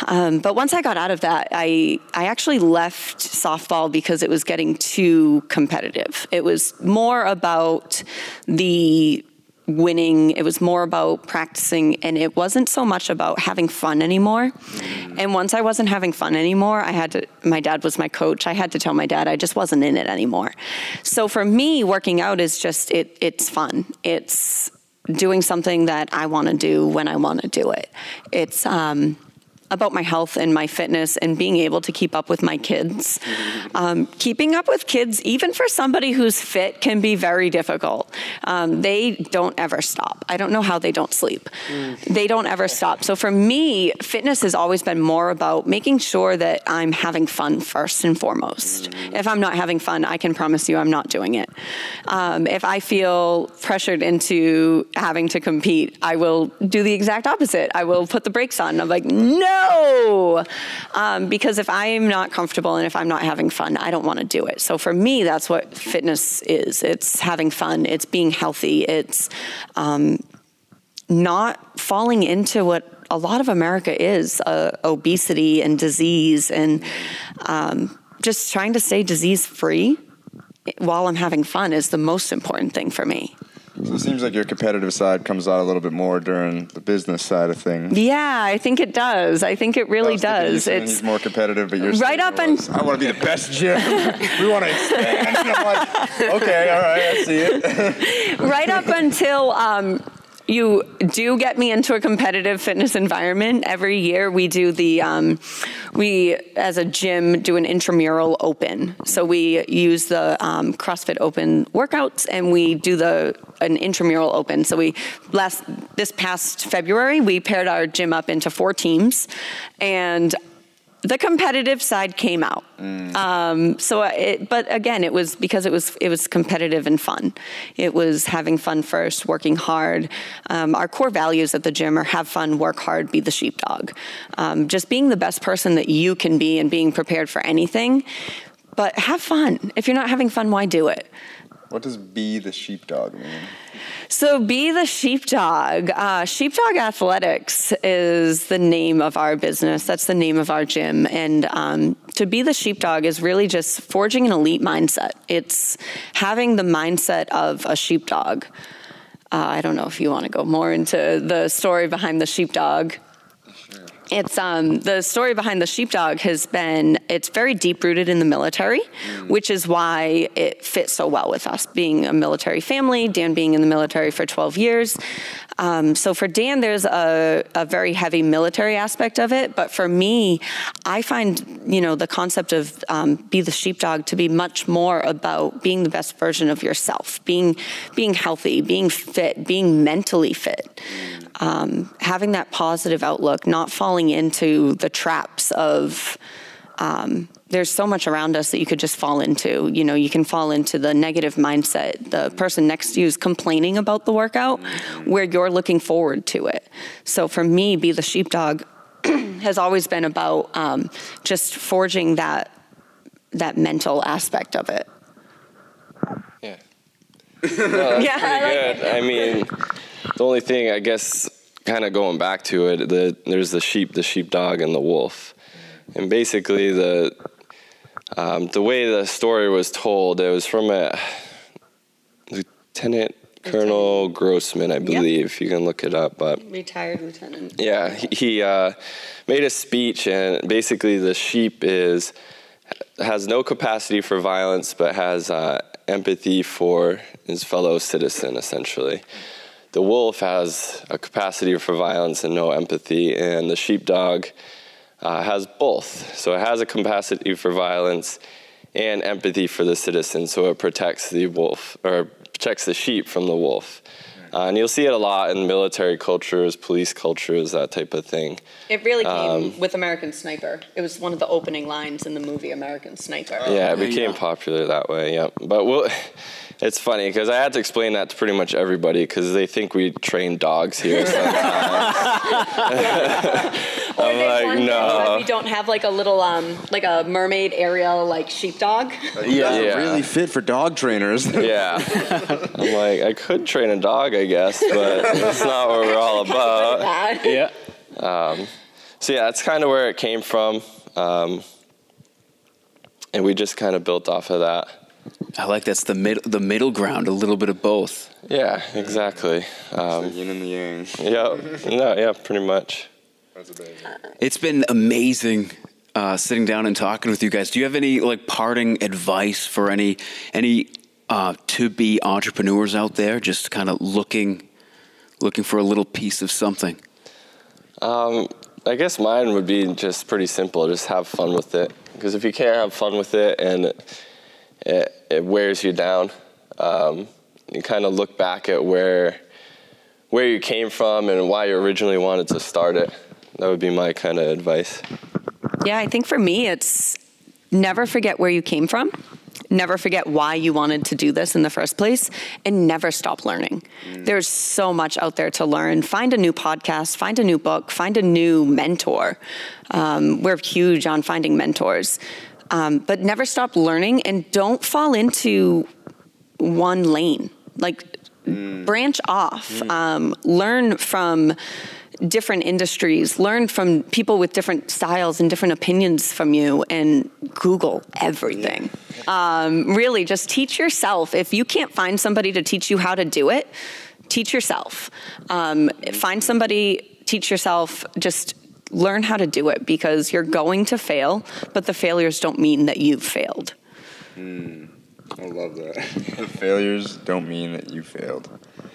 Um, but once I got out of that, I I actually left softball because it was getting too competitive. It was more about the winning. It was more about practicing, and it wasn't so much about having fun anymore. And once I wasn't having fun anymore, I had to. My dad was my coach. I had to tell my dad I just wasn't in it anymore. So for me, working out is just it. It's fun. It's doing something that I want to do when I want to do it. It's um, about my health and my fitness and being able to keep up with my kids. Um, keeping up with kids, even for somebody who's fit, can be very difficult. Um, they don't ever stop. I don't know how they don't sleep. They don't ever stop. So for me, fitness has always been more about making sure that I'm having fun first and foremost. If I'm not having fun, I can promise you I'm not doing it. Um, if I feel pressured into having to compete, I will do the exact opposite. I will put the brakes on. I'm like, no, um, because if I'm not comfortable and if I'm not having fun, I don't want to do it. So for me, that's what fitness is. It's having fun. It's being healthy. It's um, not falling into what a lot of America is uh, obesity and disease and um, just trying to stay disease free while I'm having fun is the most important thing for me. So it seems like your competitive side comes out a little bit more during the business side of things. Yeah, I think it does. I think it really was you does. It's more competitive, but you're Right up and- I want to be the best gym. [LAUGHS] we want to expand. And [LAUGHS] I'm like, okay, all right, I see it. [LAUGHS] right up until um, you do get me into a competitive fitness environment. Every year we do the, um, we as a gym do an intramural open. So we use the um, CrossFit Open workouts and we do the an intramural open. So we last this past February we paired our gym up into four teams and the competitive side came out. Um, so, it, but again, it was because it was it was competitive and fun. It was having fun first, working hard. Um, our core values at the gym are have fun, work hard, be the sheepdog. Um, just being the best person that you can be and being prepared for anything. But have fun. If you're not having fun, why do it? What does be the sheepdog mean? So, Be the Sheepdog. Uh, Sheepdog Athletics is the name of our business. That's the name of our gym. And um, to be the sheepdog is really just forging an elite mindset. It's having the mindset of a sheepdog. Uh, I don't know if you want to go more into the story behind the sheepdog. It's um, the story behind the sheepdog has been it's very deep rooted in the military, which is why it fits so well with us being a military family. Dan being in the military for 12 years, um, so for Dan, there's a, a very heavy military aspect of it, but for me, I find you know the concept of um, be the sheepdog to be much more about being the best version of yourself, being being healthy, being fit, being mentally fit um, having that positive outlook, not falling into the traps of. Um, there's so much around us that you could just fall into. You know, you can fall into the negative mindset. The person next to you is complaining about the workout where you're looking forward to it. So for me, be the sheepdog [CLEARS THROAT] has always been about um, just forging that that mental aspect of it. Yeah. [LAUGHS] No, that's Yeah, I like pretty good. I mean, the only thing I guess, kind of going back to it, the there's the sheep, the sheepdog, and the wolf, and basically the um, the way the story was told, it was from a Lieutenant Colonel Grossman, I believe. You can look it up, but Retired lieutenant. yeah, he, he uh, made a speech, and basically the sheep is has no capacity for violence, but has uh, empathy for his fellow citizen. Essentially, the wolf has a capacity for violence and no empathy, and the sheepdog uh, has both. So it has a capacity for violence and empathy for the citizen. So it protects the wolf or protects the sheep from the wolf. Uh, and you'll see it a lot in military cultures, police cultures, that type of thing. It really came Um, with American Sniper. It was one of the opening lines in the movie American Sniper. Yeah, it became go. popular that way. Yeah, but we'll, [LAUGHS] it's funny because I had to explain that to pretty much everybody because they think we train dogs here. [LAUGHS] [LAUGHS] sometimes. [LAUGHS] Or I'm like, wonder no. why we don't have like a little um like a mermaid Ariel like sheepdog. Yeah, Yeah. really fit for dog trainers. [LAUGHS] yeah, I'm like I could train a dog, I guess, but that's not what we're all [LAUGHS] about. That. Yeah. So yeah, that's kind of where it came from, um, and we just kind of built off of that. I like that's the mid, the middle ground, a little bit of both. Yeah, exactly. Um, Yin and the yang. yeah, no, yeah, pretty much. That's a baby. It's been amazing uh, sitting down and talking with you guys. Do you have any like parting advice for any any uh, to be entrepreneurs out there, just kind of looking looking for a little piece of something? Um, I guess mine would be just pretty simple. Just have fun with it. Because if you can't have fun with it and it, it wears you down, um, you kind of look back at where where you came from and why you originally wanted to start it. That would be my kind of advice. Yeah, I think for me it's never forget where you came from. Never forget why you wanted to do this in the first place and never stop learning. There's so much out there to learn. Find a new podcast, find a new book, find a new mentor. Um, we're huge on finding mentors. Um, but never stop learning and don't fall into one lane. Like branch off, um, learn from different industries, learn from people with different styles and different opinions from you, and Google everything. Um, really, just teach yourself. If you can't find somebody to teach you how to do it, teach yourself. Um, find somebody, teach yourself, just learn how to do it because you're going to fail, but the failures don't mean that you've failed. I love that. the [LAUGHS] failures don't mean that you failed.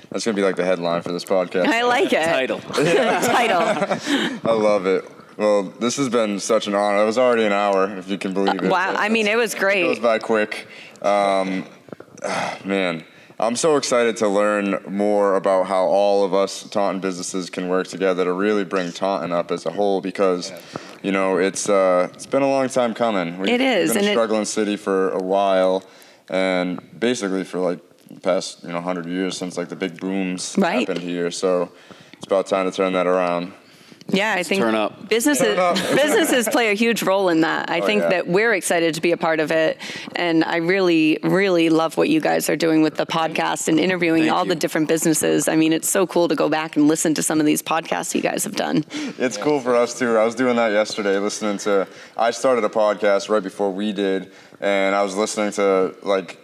That's gonna be like the headline for this podcast. I like it. Title. [LAUGHS] Title. [LAUGHS] I love it. Well, this has been such an honor. It was already an hour, if you can believe it. Wow. I mean, it was great. It great. goes by quick. Um, [SIGHS] man, I'm so excited to learn more about how all of us Taunton businesses can work together to really bring Taunton up as a whole because you know, it's uh, it's been a long time coming. We've It is, been and a it- struggling city for a while, and basically for like the past you know hundred years since like the big booms Right. happened here. So it's about time to turn that around. Yeah, I think turn up. businesses Turn up. [LAUGHS] businesses play a huge role in that. I Oh, think yeah. that we're excited to be a part of it, and I really, really love what you guys are doing with the podcast and interviewing Thank all you. the different businesses. I mean, it's so cool to go back and listen to some of these podcasts you guys have done. It's cool for us too. I was doing that yesterday, listening to. I started a podcast right before we did, and I was listening to like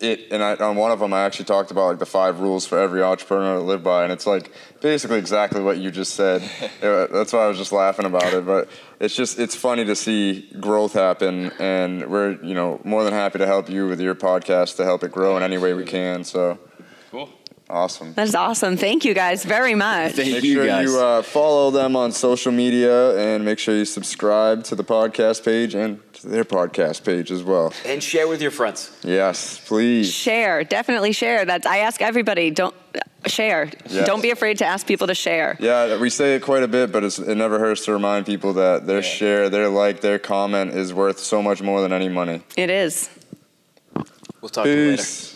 it. And I, on one of them, I actually talked about like the five rules for every entrepreneur to live by, and it's like basically exactly what you just said. Yeah, [LAUGHS] uh, That's why I was just laughing about it. But it's just it's funny to see growth happen, and we're you know more than happy to help you with your podcast to help it grow in any way we can. So Cool. Awesome. That is awesome. Thank you guys very much. Thank Make you sure guys. you uh, follow them on social media and make sure you subscribe to the podcast page and to their podcast page as well. And share with your friends. Yes, please. Share, definitely share. That's I ask everybody. Don't share. Yes. Don't be afraid to ask people to share. Yeah, we say it quite a bit, but it's, it never hurts to remind people that their share, their like, their comment is worth so much more than any money. It is. We'll talk to you later. Peace.